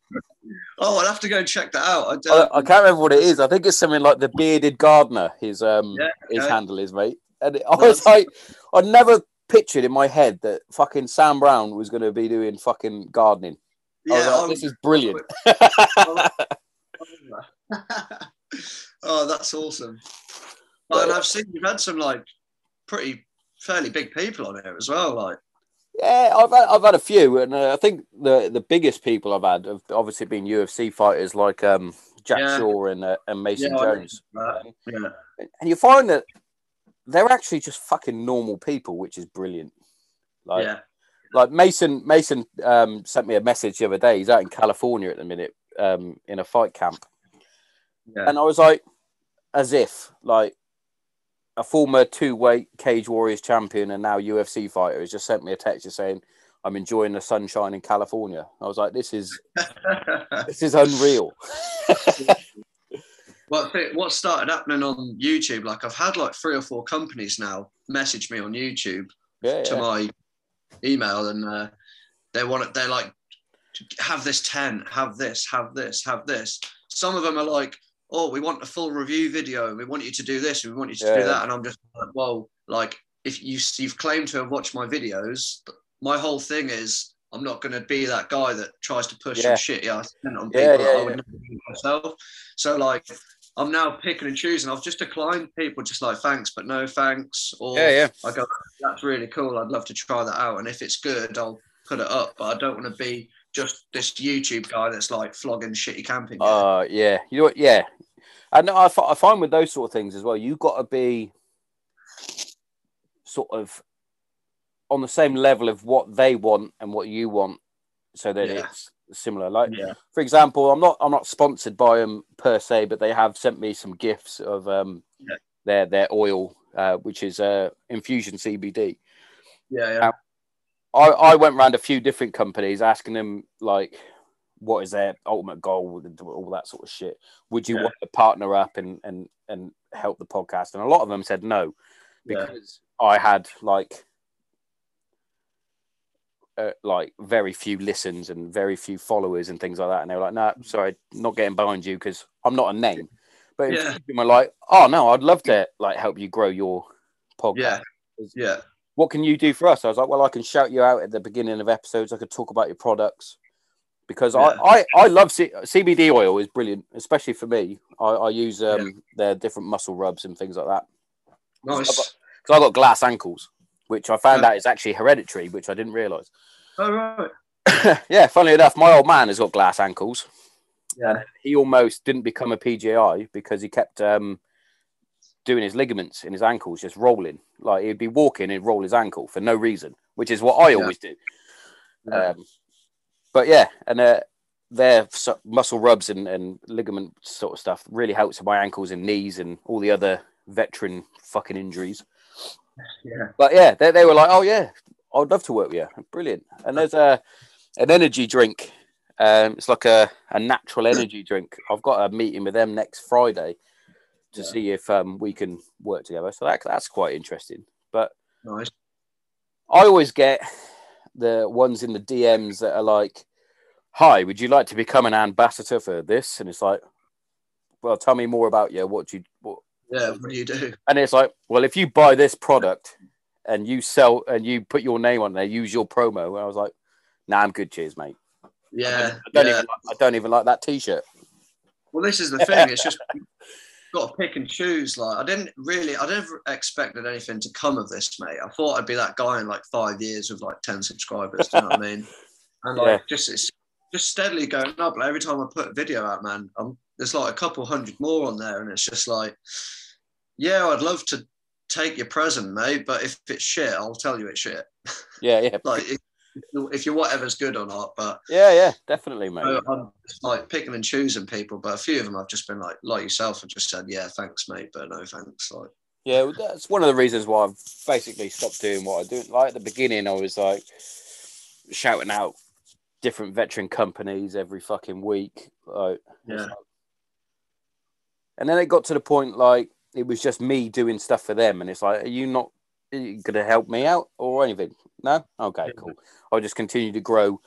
I'll have to go and check that out. I I, don't, I can't remember what it is. I think it's something like the bearded gardener. His um Yeah, his handle is, mate. And I was like, I never pictured in my head that fucking Sam Brown was going to be doing fucking gardening. Yeah, like, I'm- this is brilliant. oh, that's awesome. And I've seen you've had some like pretty fairly big people on here as well. Like, Yeah, I've had, I've had a few, and uh, I think the the biggest people I've had have obviously been UFC fighters like um, Jack Yeah. Shore and uh, and Mason Yeah, Jones, yeah, and you find that they're actually just fucking normal people, which is brilliant. Like, yeah, like Mason Mason um, sent me a message the other day. He's out in California at the minute um, in a fight camp, yeah, and I was like, as if like a former two weight Cage Warriors champion and now UFC fighter has just sent me a text just saying. I'm enjoying the sunshine in California. I was like, "This is this is unreal." what what started happening on YouTube? Like, I've had like three or four companies now message me on YouTube Yeah, to yeah. my email, and uh, they want it. They're like, have this tent, have this, have this, have this. Some of them are like, oh, we want a full review video. We want you to do this. We want you to Yeah. do that. And I'm just like, well, like if you you've claimed to have watched my videos, my whole thing is I'm not going to be that guy that tries to push Yeah. some shit yeah on people Yeah, that yeah, I would never do myself. So like. I'm now picking and choosing. I've just declined people just like thanks, but no thanks. Or Yeah, yeah. I go, that's really cool. I'd love to try that out. And if it's good, I'll put it up. But I don't want to be just this YouTube guy that's like flogging shitty camping. gear. Uh, yeah, you know what? Yeah, and I find with those sort of things as well, you've got to be sort of on the same level of what they want and what you want, so that Yeah. it's similar. Like, yeah, for example, I'm not I'm not sponsored by them per se, but they have sent me some gifts of um Yeah. their their oil, uh, which is uh, infusion CBD. yeah, yeah. I, I went around a few different companies asking them like what is their ultimate goal and all that sort of shit. Would you Yeah. want to partner up and, and and help the podcast? And a lot of them said no because I had like uh, like very few listens and very few followers and things like that. And they were like, no, sorry, not getting behind you because I'm not a name. But Yeah. yeah. people are like, oh no, I'd love to like help you grow your podcast Yeah. Yeah. what can you do for us? I was like, well, I can shout you out at the beginning of episodes. I could talk about your products because Yeah. I, I, I love C- CBD oil is brilliant, especially for me. I, I use um, their different muscle rubs and things like that Nice. because I got glass ankles, which I found Yeah. out is actually hereditary, which I didn't realize. All right. yeah, funnily enough, my old man has got glass ankles. Yeah. He almost didn't become a PGI because he kept um, doing his ligaments in his ankles, just rolling. Like he'd be walking and roll his ankle for no reason, which is what I Yeah. always do. Yeah. Um, but yeah, and uh, their muscle rubs and, and ligament sort of stuff really helps with my ankles and knees and all the other veteran fucking injuries. Yeah. But yeah, they, they were like, oh yeah, I'd love to work with you. Brilliant. And there's a an energy drink. Um, it's like a, a natural energy drink. I've got a meeting with them next Friday to Yeah. see if um, we can work together. So that, that's quite interesting. But Nice. I always get the ones in the DMs that are like, "Hi, would you like to become an ambassador for this?" And it's like, "Well, tell me more about you. What do you?" What? Yeah. What do you do? And it's like, "Well, if you buy this product and you sell and you put your name on there, use your promo." And I was like, "Nah, I'm good. Cheers, mate. Yeah. I don't yeah. even. Like, I don't even like that T-shirt." Well, this is the thing. It's just got to pick and choose. Like I didn't really, I never expected anything to come of this, mate. I thought I'd be that guy in like five years with like ten subscribers. Do you know what I mean? And like Yeah. just it's just steadily going up. Like every time I put a video out, man, I'm, there's like a couple hundred more on there, and it's just like, yeah, I'd love to take your present, mate, but if it's shit, I'll tell you it's shit. Yeah, yeah, Like if, if your whatever's good or not, but yeah, yeah. Definitely, mate. so I'm like picking and choosing people, but a few of them I've just been like, like yourself, have just said, yeah, thanks, mate, but no thanks. Like, Yeah, that's one of the reasons why I've basically stopped doing what I do. Like at the beginning, I was like shouting out different veteran companies every fucking week. Like, Yeah. And then it got to the point like it was just me doing stuff for them, and it's like, are you not gonna help me out or anything? No, okay, cool. I'll just continue to grow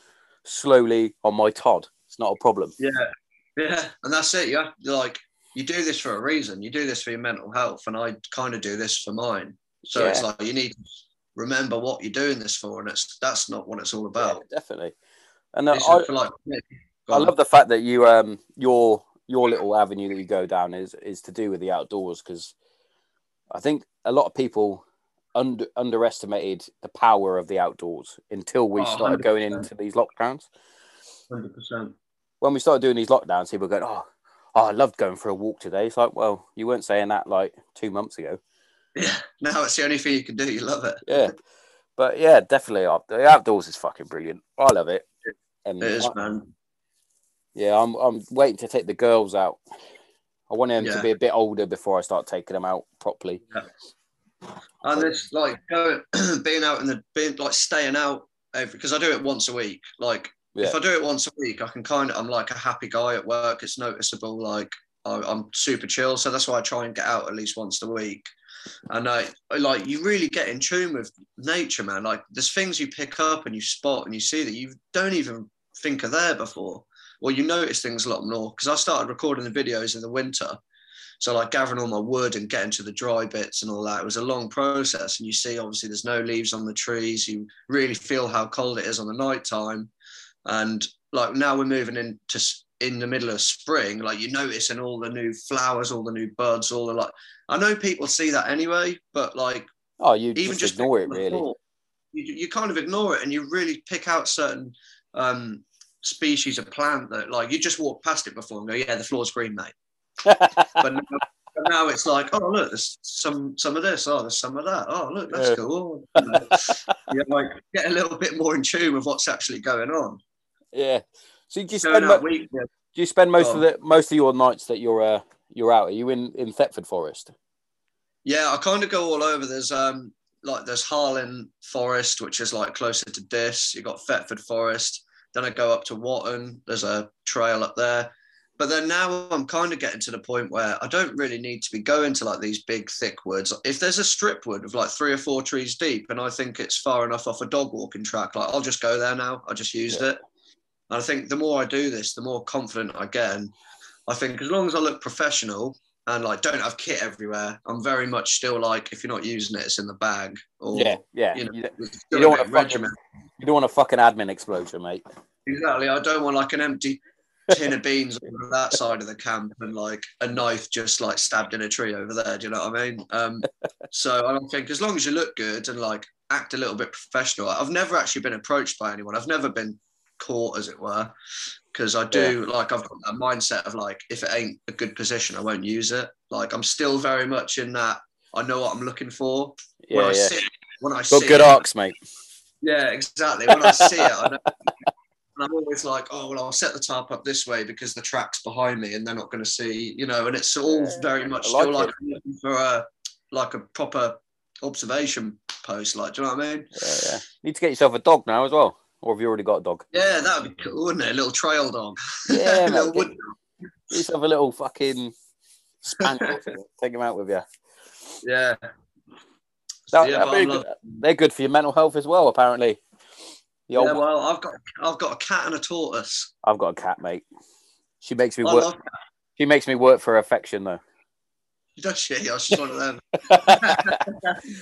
slowly on my Todd. It's not a problem. yeah, yeah, and that's it. You have like you do this for a reason. You do this for your mental health, and I kind of do this for mine. So it's like you need to remember what you're doing this for, and it's that's not what it's all about. Yeah, definitely. And uh, I, like, I love the fact that you um your your little avenue that you go down is is to do with the outdoors because I think a lot of people under underestimated the power of the outdoors until we Oh, started going 100%. into these lockdowns. hundred percent. When we started doing these lockdowns, people were going, "Oh, oh, I loved going for a walk today." It's like, well, you weren't saying that like two months ago. Yeah, now it's the only thing you can do. You love it. Yeah, but yeah, definitely, uh, the outdoors is fucking brilliant. I love it. And It is, I- man. Yeah, I'm I'm waiting to take the girls out. I want them to be a bit older before I start taking them out properly. And it's like going, being out in the being like staying out every because I do it once a week. Like Yeah. if I do it once a week, I can kind of I'm like a happy guy at work. It's noticeable. Like I, I'm super chill, so that's why I try and get out at least once a week. And I like you really get in tune with nature, man. Like there's things you pick up and you spot and you see that you don't even think are there before, or you notice things a lot more. Because I started recording the videos in the winter, so like gathering all my wood and getting to the dry bits and all that, it was a long process. And you see, obviously, there's no leaves on the trees. You really feel how cold it is on the night time. And like now we're moving into in the middle of spring, like you notice in all the new flowers, all the new buds, all the like. I know people see that anyway, but like Oh, you even just, just ignore it, really. floor, You, you kind of ignore it and you really pick out certain um, species of plant that like you just walk past it before and go, yeah, the floor's green, mate but now, but now it's like, oh look, there's some some of this, oh there's some of that, oh look, that's Yeah. cool. You know, yeah, like get a little bit more in tune with what's actually going on. yeah. So do you spend mo- week, yeah. do you spend most Go of the most of your nights that you're uh, you're out? Are you in in Thetford Forest? yeah, I kind of go all over. There's um like there's Harlan Forest, which is like closer to this. You got Thetford Forest. Then I go up to Watton. There's a trail up there. But then now I'm kind of getting to the point where I don't really need to be going to like these big thick woods. If there's a strip wood of like three or four trees deep and I think it's far enough off a dog walking track, like I'll just go there now. I just used Yeah. it. And I think the more I do this, the more confident I get. And I think as long as I look professional and like don't have kit everywhere, I'm very much still like if you're not using it, it's in the bag. Or Yeah, yeah. you know, You, you don't want bit to fucking, regiment. You don't want a fucking admin explosion, mate. Exactly. I don't want like an empty tin of beans on that side of the camp and like a knife just like stabbed in a tree over there. Do you know what I mean? Um, so I think as long as you look good and like act a little bit professional, I've never actually been approached by anyone. I've never been caught, as it were. because I do like I've got that mindset of like if it ain't a good position, I won't use it. Like I'm still very much in that. I know what I'm looking for Yeah, when I yeah. see it. When I Got see good arcs, mate. Yeah, exactly. When I see it, I know. And I'm always like, oh well, I'll set the tarp up this way because the track's behind me, and they're not going to see, you know. And it's all Yeah, very much I like still like it. I'm looking for a like a proper observation post. Like, do you know what I mean? Yeah, yeah. Need to get yourself a dog now as well, or have you already got a dog? Yeah, that would be cool, wouldn't it? A little trail dog. Yeah, a little mate. wood. Get yourself a little fucking spaniel. or something. Take him out with you. Yeah. That- yeah, that'd be good. They're good for your mental health as well, apparently. The old, well, I've got I've got a cat and a tortoise. I've got a cat, mate. She makes me I work. She makes me work for affection, though. She does she? I was just one of them.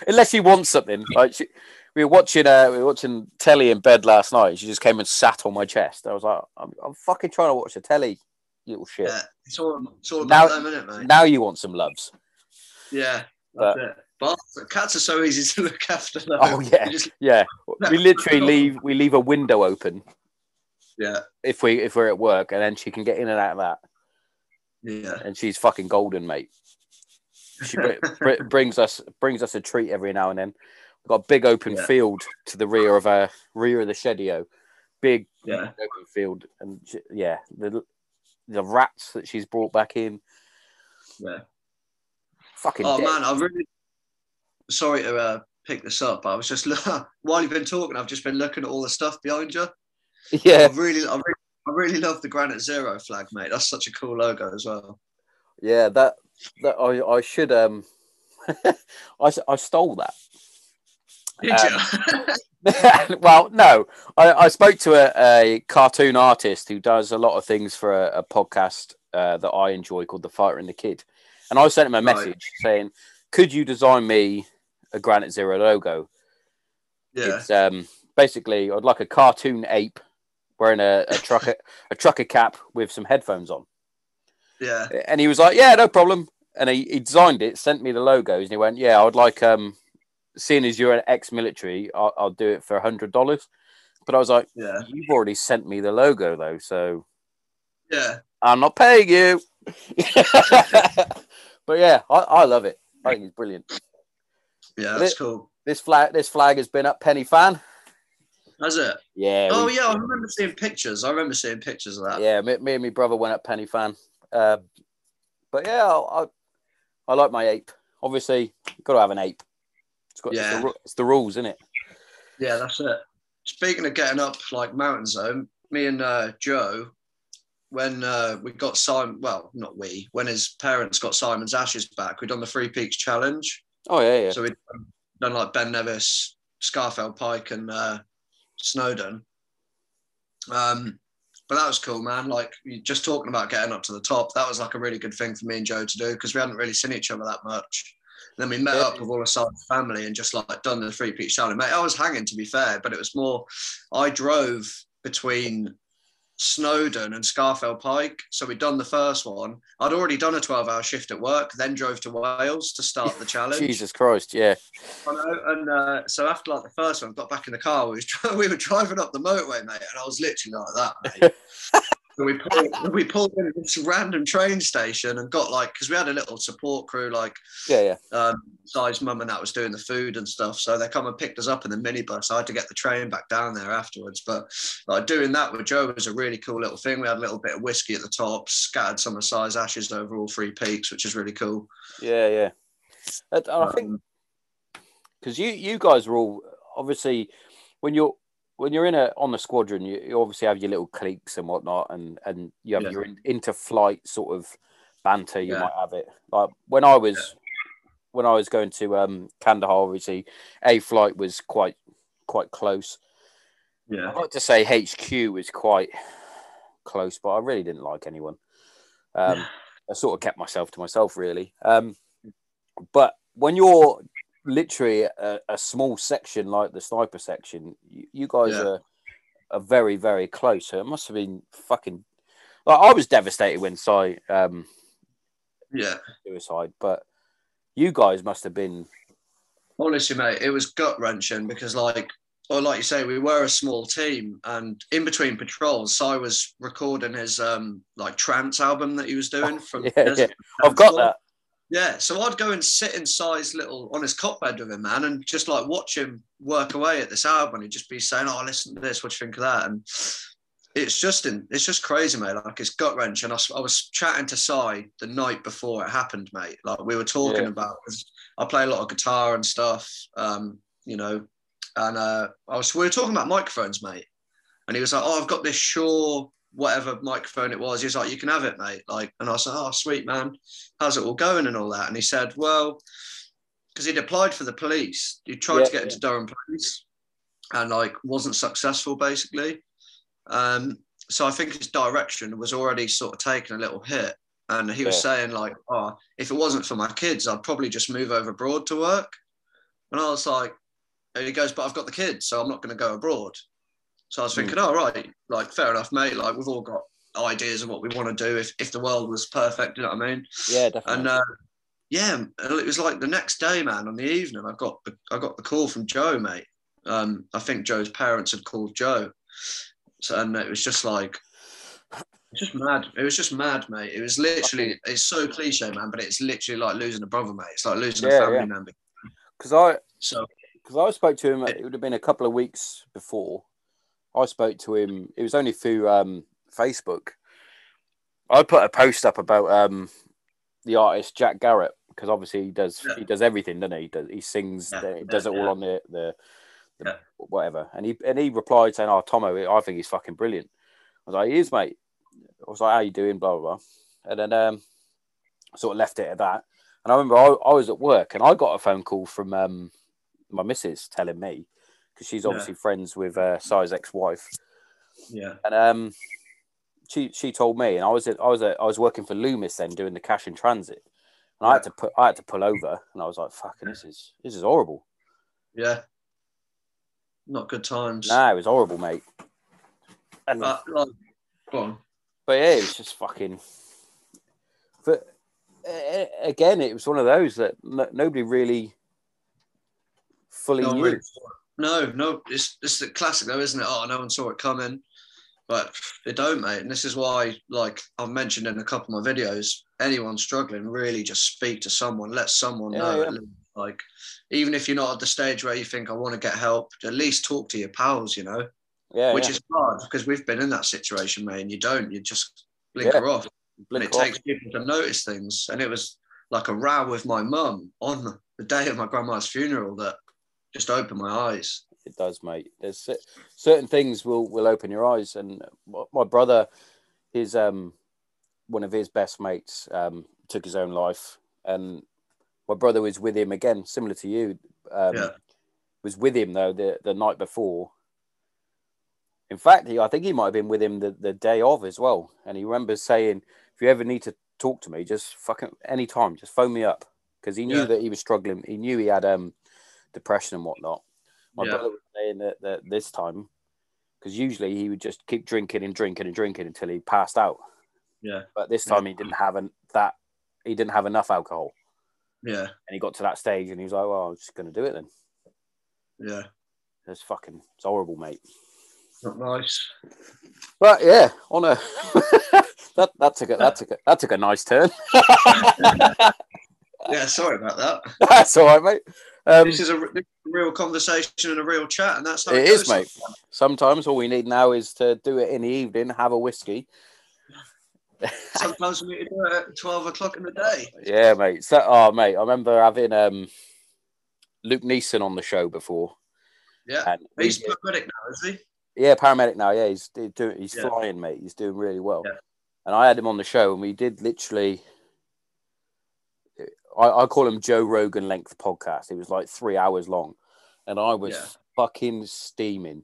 Unless she wants something. Like she, we were watching, uh, we were watching telly in bed last night. She just came and sat on my chest. I was like, I'm, I'm fucking trying to watch the telly, little shit. Yeah, it's all it's all Now- them, isn't it, mate? Now you want some loves. Yeah, But- that's it. But cats are so easy to look after. Though. Oh, yeah. Just- Yeah, we literally leave we leave a window open yeah, if we if we're at work, and then she can get in and out of that, yeah. and she's fucking golden, mate. She br- br- brings us brings us a treat every now and then. We've got a big open Yeah. field to the rear of our rear of the shedio, big yeah. open field, and she, yeah, the the rats that she's brought back in, Yeah. fucking. Oh dead. man, I really sorry to uh, pick this up. but I was just while you've been talking, I've just been looking at all the stuff behind you. yeah, I really, I really, I really love the Granite Zero flag, mate. That's such a cool logo as well. yeah, that that I I should um, I I stole that. Did Um, you? well, no, I, I spoke to a, a cartoon artist who does a lot of things for a, a podcast uh, that I enjoy called The Fighter and the Kid. And I sent him a Right. message saying, Could you design me a Granite Zero logo? yeah, It's um, basically, I'd like a cartoon ape wearing a, a, trucker, a trucker cap with some headphones on. yeah, And he was like, Yeah, no problem. And he, he designed it, sent me the logos, and he went, Yeah, I would like, um, seeing as you're an ex military, I'll, I'll do it for a $100. But I was like, yeah, You've already sent me the logo though, so yeah. I'm not paying you. but yeah, I, I love it. I think it's brilliant. Yeah, that's it- cool. This flag, this flag has been up Pen y Fan. Has it? Yeah. Oh we- yeah, I remember seeing pictures. I remember seeing pictures of that. yeah. Me, me and my brother went up Pen y Fan. Uh, but yeah, I, I, I like my ape. Obviously, you've got to have an ape. It's got it's, Yeah. the, it's the rules, isn't it? Yeah, that's it. Speaking of getting up like mountain zone, me and uh, Joe, when uh, we got Simon, well, not we, when his parents got Simon's ashes back, we'd done the Three Peaks Challenge. Oh yeah, yeah. So we done like Ben Nevis, Scafell Pike, and uh, Snowdon. Um, but that was cool, man. Like just talking about getting up to the top, that was like a really good thing for me and Joe to do because we hadn't really seen each other that much. And then we met Yeah. up with all of our family and just like done the three peak challenge. Mate, I was hanging to be fair, but it was more. I drove between Snowdon and Scafell Pike, so we'd done the first one. I'd already done a twelve-hour shift at work, then drove to Wales to start the challenge. Jesus Christ, yeah. I know, and uh, so after like the first one, got back in the car. We was we were driving up the motorway, mate, and I was literally like that, we pulled, we pulled in this random train station and got like because we had a little support crew like Yeah, yeah. um, Si's mum and that was doing the food and stuff. So they come and picked us up in the minibus. I had to get the train back down there afterwards. But like doing that with Joe was a really cool little thing. We had a little bit of whiskey at the top, scattered some of Si's ashes over all three peaks, which is really cool. Yeah, yeah. And I think Um, because you you guys were all obviously when you're when you're in a on the squadron, you, you obviously have your little cliques and whatnot, and and you have Yeah. your in, inter-flight sort of banter. You Yeah. might have it like when I was when I was going to um Kandahar. Obviously, a flight was quite quite close. yeah. I'd like to say HQ was quite close, but I really didn't like anyone. Um, I sort of kept myself to myself, really. Um, but when you're literally a, a small section like the sniper section, you, you guys Yeah. are are very, very close. So it must have been fucking. Like I was devastated when Si um, Yeah. suicide, but you guys must have been. Honestly, mate, it was gut wrenching because like or like you say, we were a small team, and in between patrols, I was recording his um like trance album that he was doing from. Yeah, yeah. I've got that. Yeah, so I'd go and sit inside his little on his cot bed with him, man, and just like watch him work away at this album. He'd just be saying, "Oh, listen to this. What do you think of that?" And it's just in, it's just crazy, mate. Like it's gut wrench. And I, I, was chatting to Si the night before it happened, mate. Like we were talking Yeah. about. I play a lot of guitar and stuff, um, you know, and uh, I was we were talking about microphones, mate. And he was like, "Oh, I've got this Shure whatever microphone it was." He was like, "You can have it, mate." Like, and I said, like, "Oh, sweet man, how's it all going and all that?" And he said, "Well." Because he'd applied for the police, he tried Yeah, to get into Durham Police, and like wasn't successful basically. Um, so I think his direction was already sort of taking a little hit. And he was Yeah. saying, like, oh, if it wasn't for my kids, I'd probably just move over abroad to work. And I was like, and he goes, but I've got the kids, so I'm not going to go abroad. So I was thinking, oh, right, like, fair enough, mate. Like, we've all got ideas of what we want to do if, if the world was perfect, you know what I mean? Yeah, definitely. And uh, yeah, and it was like the next day, man. On the evening, I got the, I got the call from Joe, mate. Um, I think Joe's parents had called Joe, so and it was just like, just mad. It was just mad, mate. It was literally, it's so cliche, man, but it's literally like losing a brother, mate. It's like losing Yeah, a family yeah. member. Because I So because I spoke to him. It would have been a couple of weeks before. I spoke to him. It was only through um, Facebook. I put a post up about um, the artist Jack Garratt because obviously he does Yeah. he does everything, doesn't he? He does, he sings, Yeah, he does yeah, it all on the the, the Yeah. whatever. And he and he replied saying, "Oh, Tomo, I think he's fucking brilliant." I was like, "He is, mate." I was like, "How you doing?" Blah blah blah. And then um, sort of left it at that. And I remember I, I was at work and I got a phone call from um, my missus telling me because she's Yeah. obviously friends with uh, Si's ex-wife, yeah, and um, she she told me, and I was at, I was at, I was working for Loomis then doing the cash in transit, and I had to put I had to pull over, and I was like, "Fucking, this is this is horrible." yeah. Not good times. Nah, it was horrible, mate. And But like, go on. But yeah, it was just fucking. But uh, again, it was one of those that no, nobody really fully No knew. really. No, no, it's it's the classic though, isn't it? Oh, no one saw it coming, but they don't, mate. And this is why, like I've mentioned in a couple of my videos, anyone struggling, really just speak to someone, let someone Yeah, know. yeah. Like, even if you're not at the stage where you think I want to get help, at least talk to your pals, you know, Yeah, which yeah. is hard because we've been in that situation, mate. And you don't, you just blinker off Blink and it off. takes people to notice things. And it was like a row with my mum on the day of my grandma's funeral that just opened my eyes. It does, mate. There's certain things will will open your eyes. And my- my brother, his um, one of his best mates, um, took his own life, and my brother was with him again, similar to you. Um, Yeah. Was with him though the the night before. In fact, he, I think he might have been with him the, the day of as well. And he remembers saying, "If you ever need to talk to me, just fucking anytime, just phone me up." Because he knew Yeah. that he was struggling. He knew he had um depression and whatnot. My Yeah. brother was saying that, that this time, because usually he would just keep drinking and drinking and drinking until he passed out. Yeah. But this time he didn't have an, that he didn't have enough alcohol, Yeah. and he got to that stage and he was like, "Well, I'm just going to do it then." Yeah. It's fucking it's horrible, mate. Not nice. But yeah, on a that that took a that took a that took a nice turn. Yeah, sorry about that. That's all right, mate. Um, This is a, real conversation and a real chat, and that's how it it, is, goes mate. sometimes. All we need now is to do it in the evening, have a whiskey. Sometimes we need to do it at twelve o'clock in the day. Yeah, mate. So, oh, mate, I remember having um, Luke Neeson on the show before. Yeah, And he's paramedic now, is he? yeah, paramedic now. Yeah, he's do- doing. He's Yeah. flying, mate. He's doing really well. Yeah. And I had him on the show, and we did literally. I, I call him Joe Rogan length podcast. It was like three hours long, and I was Yeah. fucking steaming.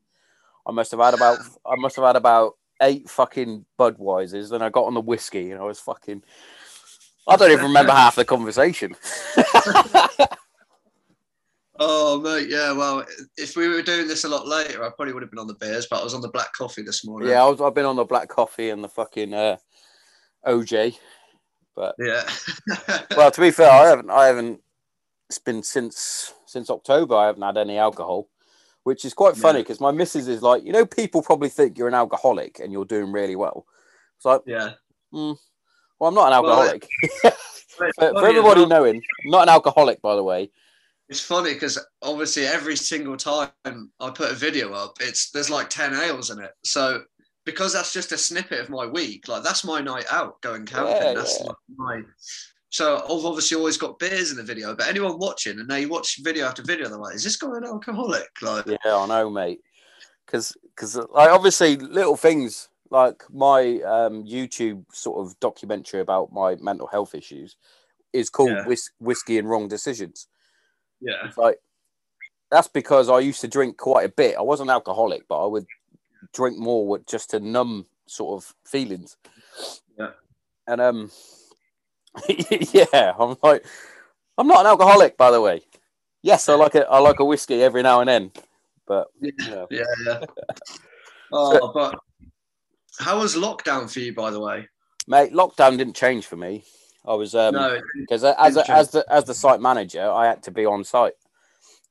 I must have had about. I must have had about eight fucking Budweisers. Then I got on the whiskey, and I was fucking. I don't even remember half the conversation. Oh, mate, yeah. Well, if we were doing this a lot later, I probably would have been on the beers, but I was on the black coffee this morning. Yeah, I was, I've been on the black coffee and the fucking uh, OJ. Yeah. Well, to be fair, I haven't. I haven't. It's been since since October. I haven't had any alcohol. which is quite funny Yeah. because my missus is like, you know, people probably think you're an alcoholic and you're doing really well. It's like, Yeah. Hmm, well, I'm not an alcoholic. It's for, for everybody well. knowing, not an alcoholic, by the way. It's funny because obviously every single time I put a video up, it's there's like ten ales in it. So because that's just a snippet of my week, like that's my night out going camping. Yeah, that's yeah. like my. So I've obviously always got beers in the video, but anyone watching and they watch video after video, they're like, "Is this guy an alcoholic?" Like, Yeah, I know, mate. Because, because, like, obviously, little things like my um, YouTube sort of documentary about my mental health issues is called Yeah. Whis- "Whiskey and Wrong Decisions." yeah, It's like that's because I used to drink quite a bit. I wasn't alcoholic, but I would drink more with, just to numb sort of feelings. Yeah. And um, yeah, I'm like, I'm not an alcoholic, by the way. Yes, I like it. I like a whiskey every now and then, but you know, yeah, yeah. oh, but how was lockdown for you, by the way? mate, lockdown didn't change for me. I was um no, because as a, as the as the site manager, I had to be on site.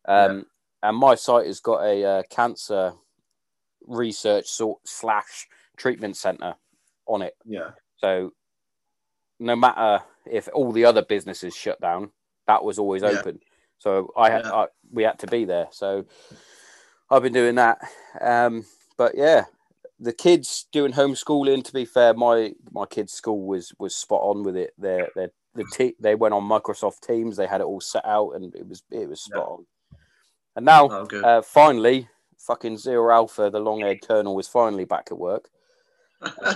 Um, and my site has got a uh, cancer research sort slash treatment center on it. yeah, So no matter if all the other businesses shut down, that was always Yeah. open. So I had Yeah. I, we had to be there. So I've been doing that. Um, but yeah, the kids doing homeschooling. To be fair, my my kids' school was was spot on with it. They they the te- they went on Microsoft Teams. They had it all set out, and it was it was spot on. And now oh, uh, finally, fucking Zero Alpha, the long haired colonel, is finally back at work.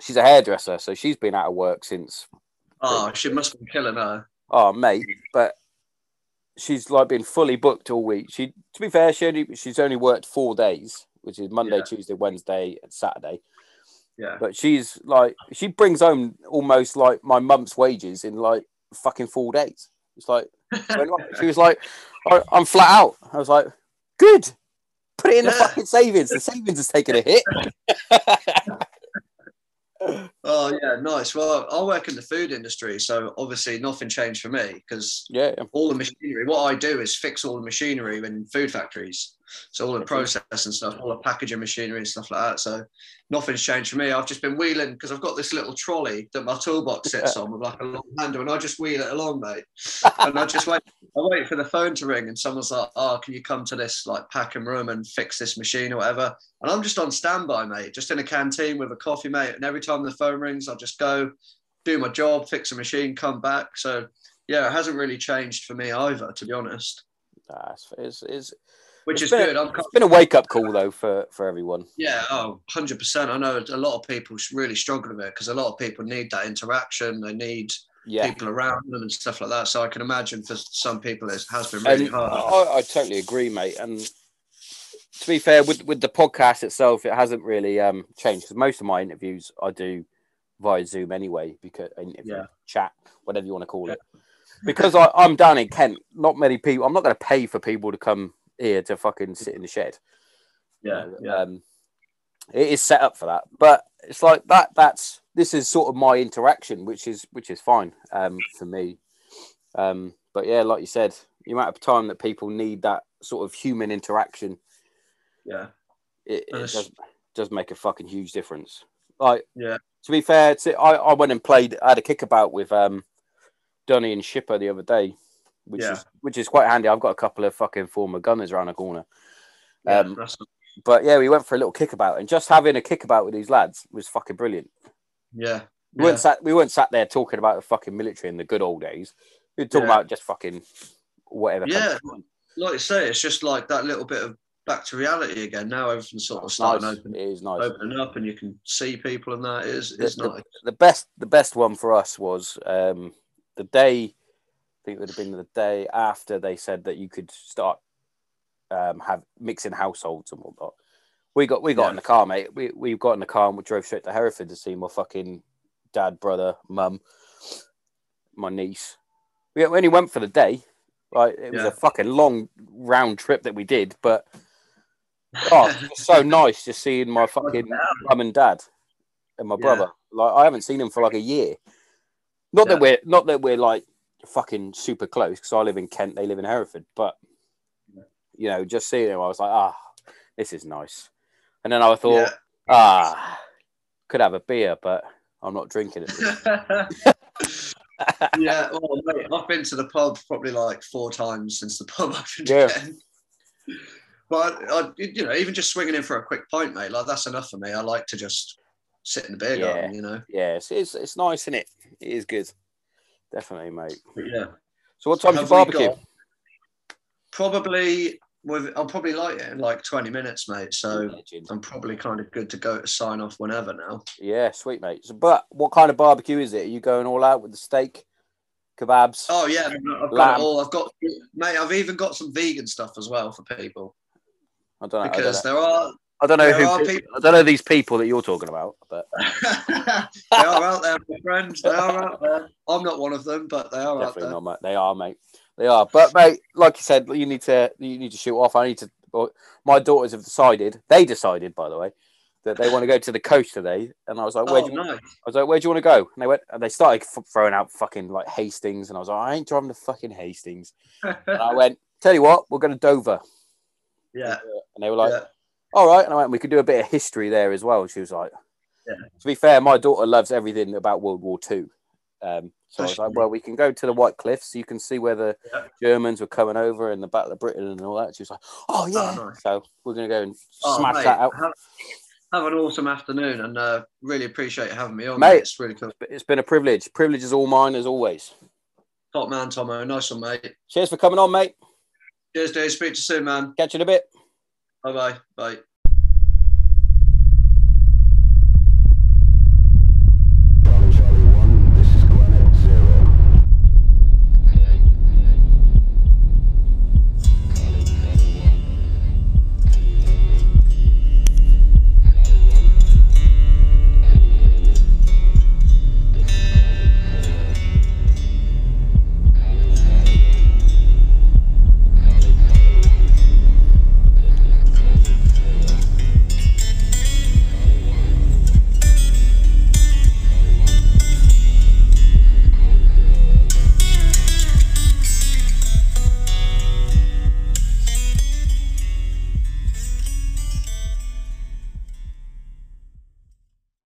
She's a hairdresser, so she's been out of work since. oh, she must be killing her. Oh, mate, but she's like been fully booked all week. She, to be fair, she only she's only worked four days, which is Monday, Yeah. Tuesday, Wednesday, and Saturday. Yeah, But she's like, she brings home almost like my month's wages in like fucking four days. It's like she was like, I, "I'm flat out." I was like, "Good, put it in the fucking savings. The savings is taking a hit." Oh yeah, nice. Well, I work in the food industry, so obviously nothing changed for me because yeah, all the machinery. What I do is fix all the machinery in food factories, so all the process and stuff, all the packaging machinery and stuff like that. So nothing's changed for me. I've just been wheeling because I've got this little trolley that my toolbox sits on with like a long handle, and I just wheel it along, mate. And I just wait. I wait for the phone to ring, and someone's like, "Oh, can you come to this like packing room and fix this machine or whatever?" And I'm just on standby, mate, just in a canteen with a coffee, mate. And every time the phone rings, I'll just go do my job, fix a machine, come back. So yeah, it hasn't really changed for me either, to be honest. Nah, it's, it's, Which it's is good. A, it's been a wake up call though for for everyone. yeah, oh, 100%. I know a lot of people really struggle with it because a lot of people need that interaction. They need Yeah, people around them and stuff like that. So I can imagine for some people it has been really and hard. I, I totally agree, mate. And to be fair, with with the podcast itself, it hasn't really um changed because most of my interviews I do via Zoom anyway, because Yeah. chat, whatever you want to call it. Because I, I'm down in Kent, not many people. I'm not going to pay for people to come here to fucking sit in the shed. Yeah, You know, yeah. Um, it is set up for that, but it's like that. That's this is sort of my interaction, which is which is fine um, for me. Um, but yeah, like you said, the amount of time that people need that sort of human interaction, yeah. it, it does does make a fucking huge difference. Like, Yeah. To be fair, to, I I went and played. I had a kickabout with um, Dunny and Shipper the other day, which Yeah. is which is quite handy. I've got a couple of fucking former gunners around the corner. Um, that's, But yeah, we went for a little kickabout, and just having a kickabout with these lads was fucking brilliant. yeah. We weren't sat we weren't sat there talking about the fucking military in the good old days. We were talking Yeah. about just fucking whatever. Yeah. Like you say, it's just like that little bit of back to reality again. Now everything's sort of starting nice. open, It is nice. opening up, and you can see people, and that is The, it's the- nice. the best the best one for us was um, the day. I think it would have been the day after they said that you could start um, have mixing households and whatnot. We got we got Yeah. in the car, mate. We we got in the car and we drove straight to Hereford to see my fucking dad, brother, mum, my niece. We only went for the day. Like it was Yeah. a fucking long round trip that we did, but oh, it was so nice just seeing my fucking mum and dad and my Yeah. brother. Like I haven't seen them for like a year. Not that we're not that we're like fucking super close because I live in Kent, they live in Hereford, but you know, just seeing him, I was like, ah, this is nice. And then I thought, Yeah. ah, could have a beer, but I'm not drinking it. yeah, well, mate, I've been to the pub probably like four times since the pub opened Yeah. But uh, I, you know, even just swinging in for a quick pint, mate, like that's enough for me. I like to just sit in the beer Yeah. garden, you know. yeah, it's, it's it's nice, isn't it? It is good, definitely, mate. But yeah, So what Have we barbecue? got- probably with I'll probably light it in like twenty minutes, mate. So Legend. I'm probably kind of good to go to sign off whenever now. Yeah, sweet mate. So, but what kind of barbecue is it? Are you going all out with the steak, kebabs? Oh yeah, I've got it all. I've got, mate. I've even got some vegan stuff as well for people I don't know. Don't because know. there are I don't know there who. are people- I don't know these people that you're talking about, but they are out there, my friends. They are out there. I'm not one of them, but they are out definitely there. not, mate. They are, mate. They are. But mate, like you said, you need to you need to shoot off. I need to. My daughters have decided. They decided, by the way, that they want to go to the coast today, and I was like, "Where Oh, do you?" nice. I was like, "Where do you want to go?" And they went. And they started f- throwing out fucking like Hastings, and I was like, "I ain't driving to fucking Hastings." And I went, "Tell you what, we're going to Dover." Yeah, And they were like, yeah. all right. And I went, we could do a bit of history there as well. And she was like, Yeah. to be fair, my daughter loves everything about World War Two. Um, so I was like, well, we can go to the White Cliffs. So you can see where the Yeah. Germans were coming over and the Battle of Britain and all that. She was like, oh, yeah. nice. So we're going to go and Oh, smash mate, that out. Have, have an awesome afternoon, and uh, really appreciate having me on, Mate. mate. It's really cool. It's been a privilege. Privilege is all mine as always. Top man, Tomo. Nice one, mate. Cheers for coming on, mate. Cheers, dude. Speak to you soon, man. Catch you in a bit. Bye-bye. Bye.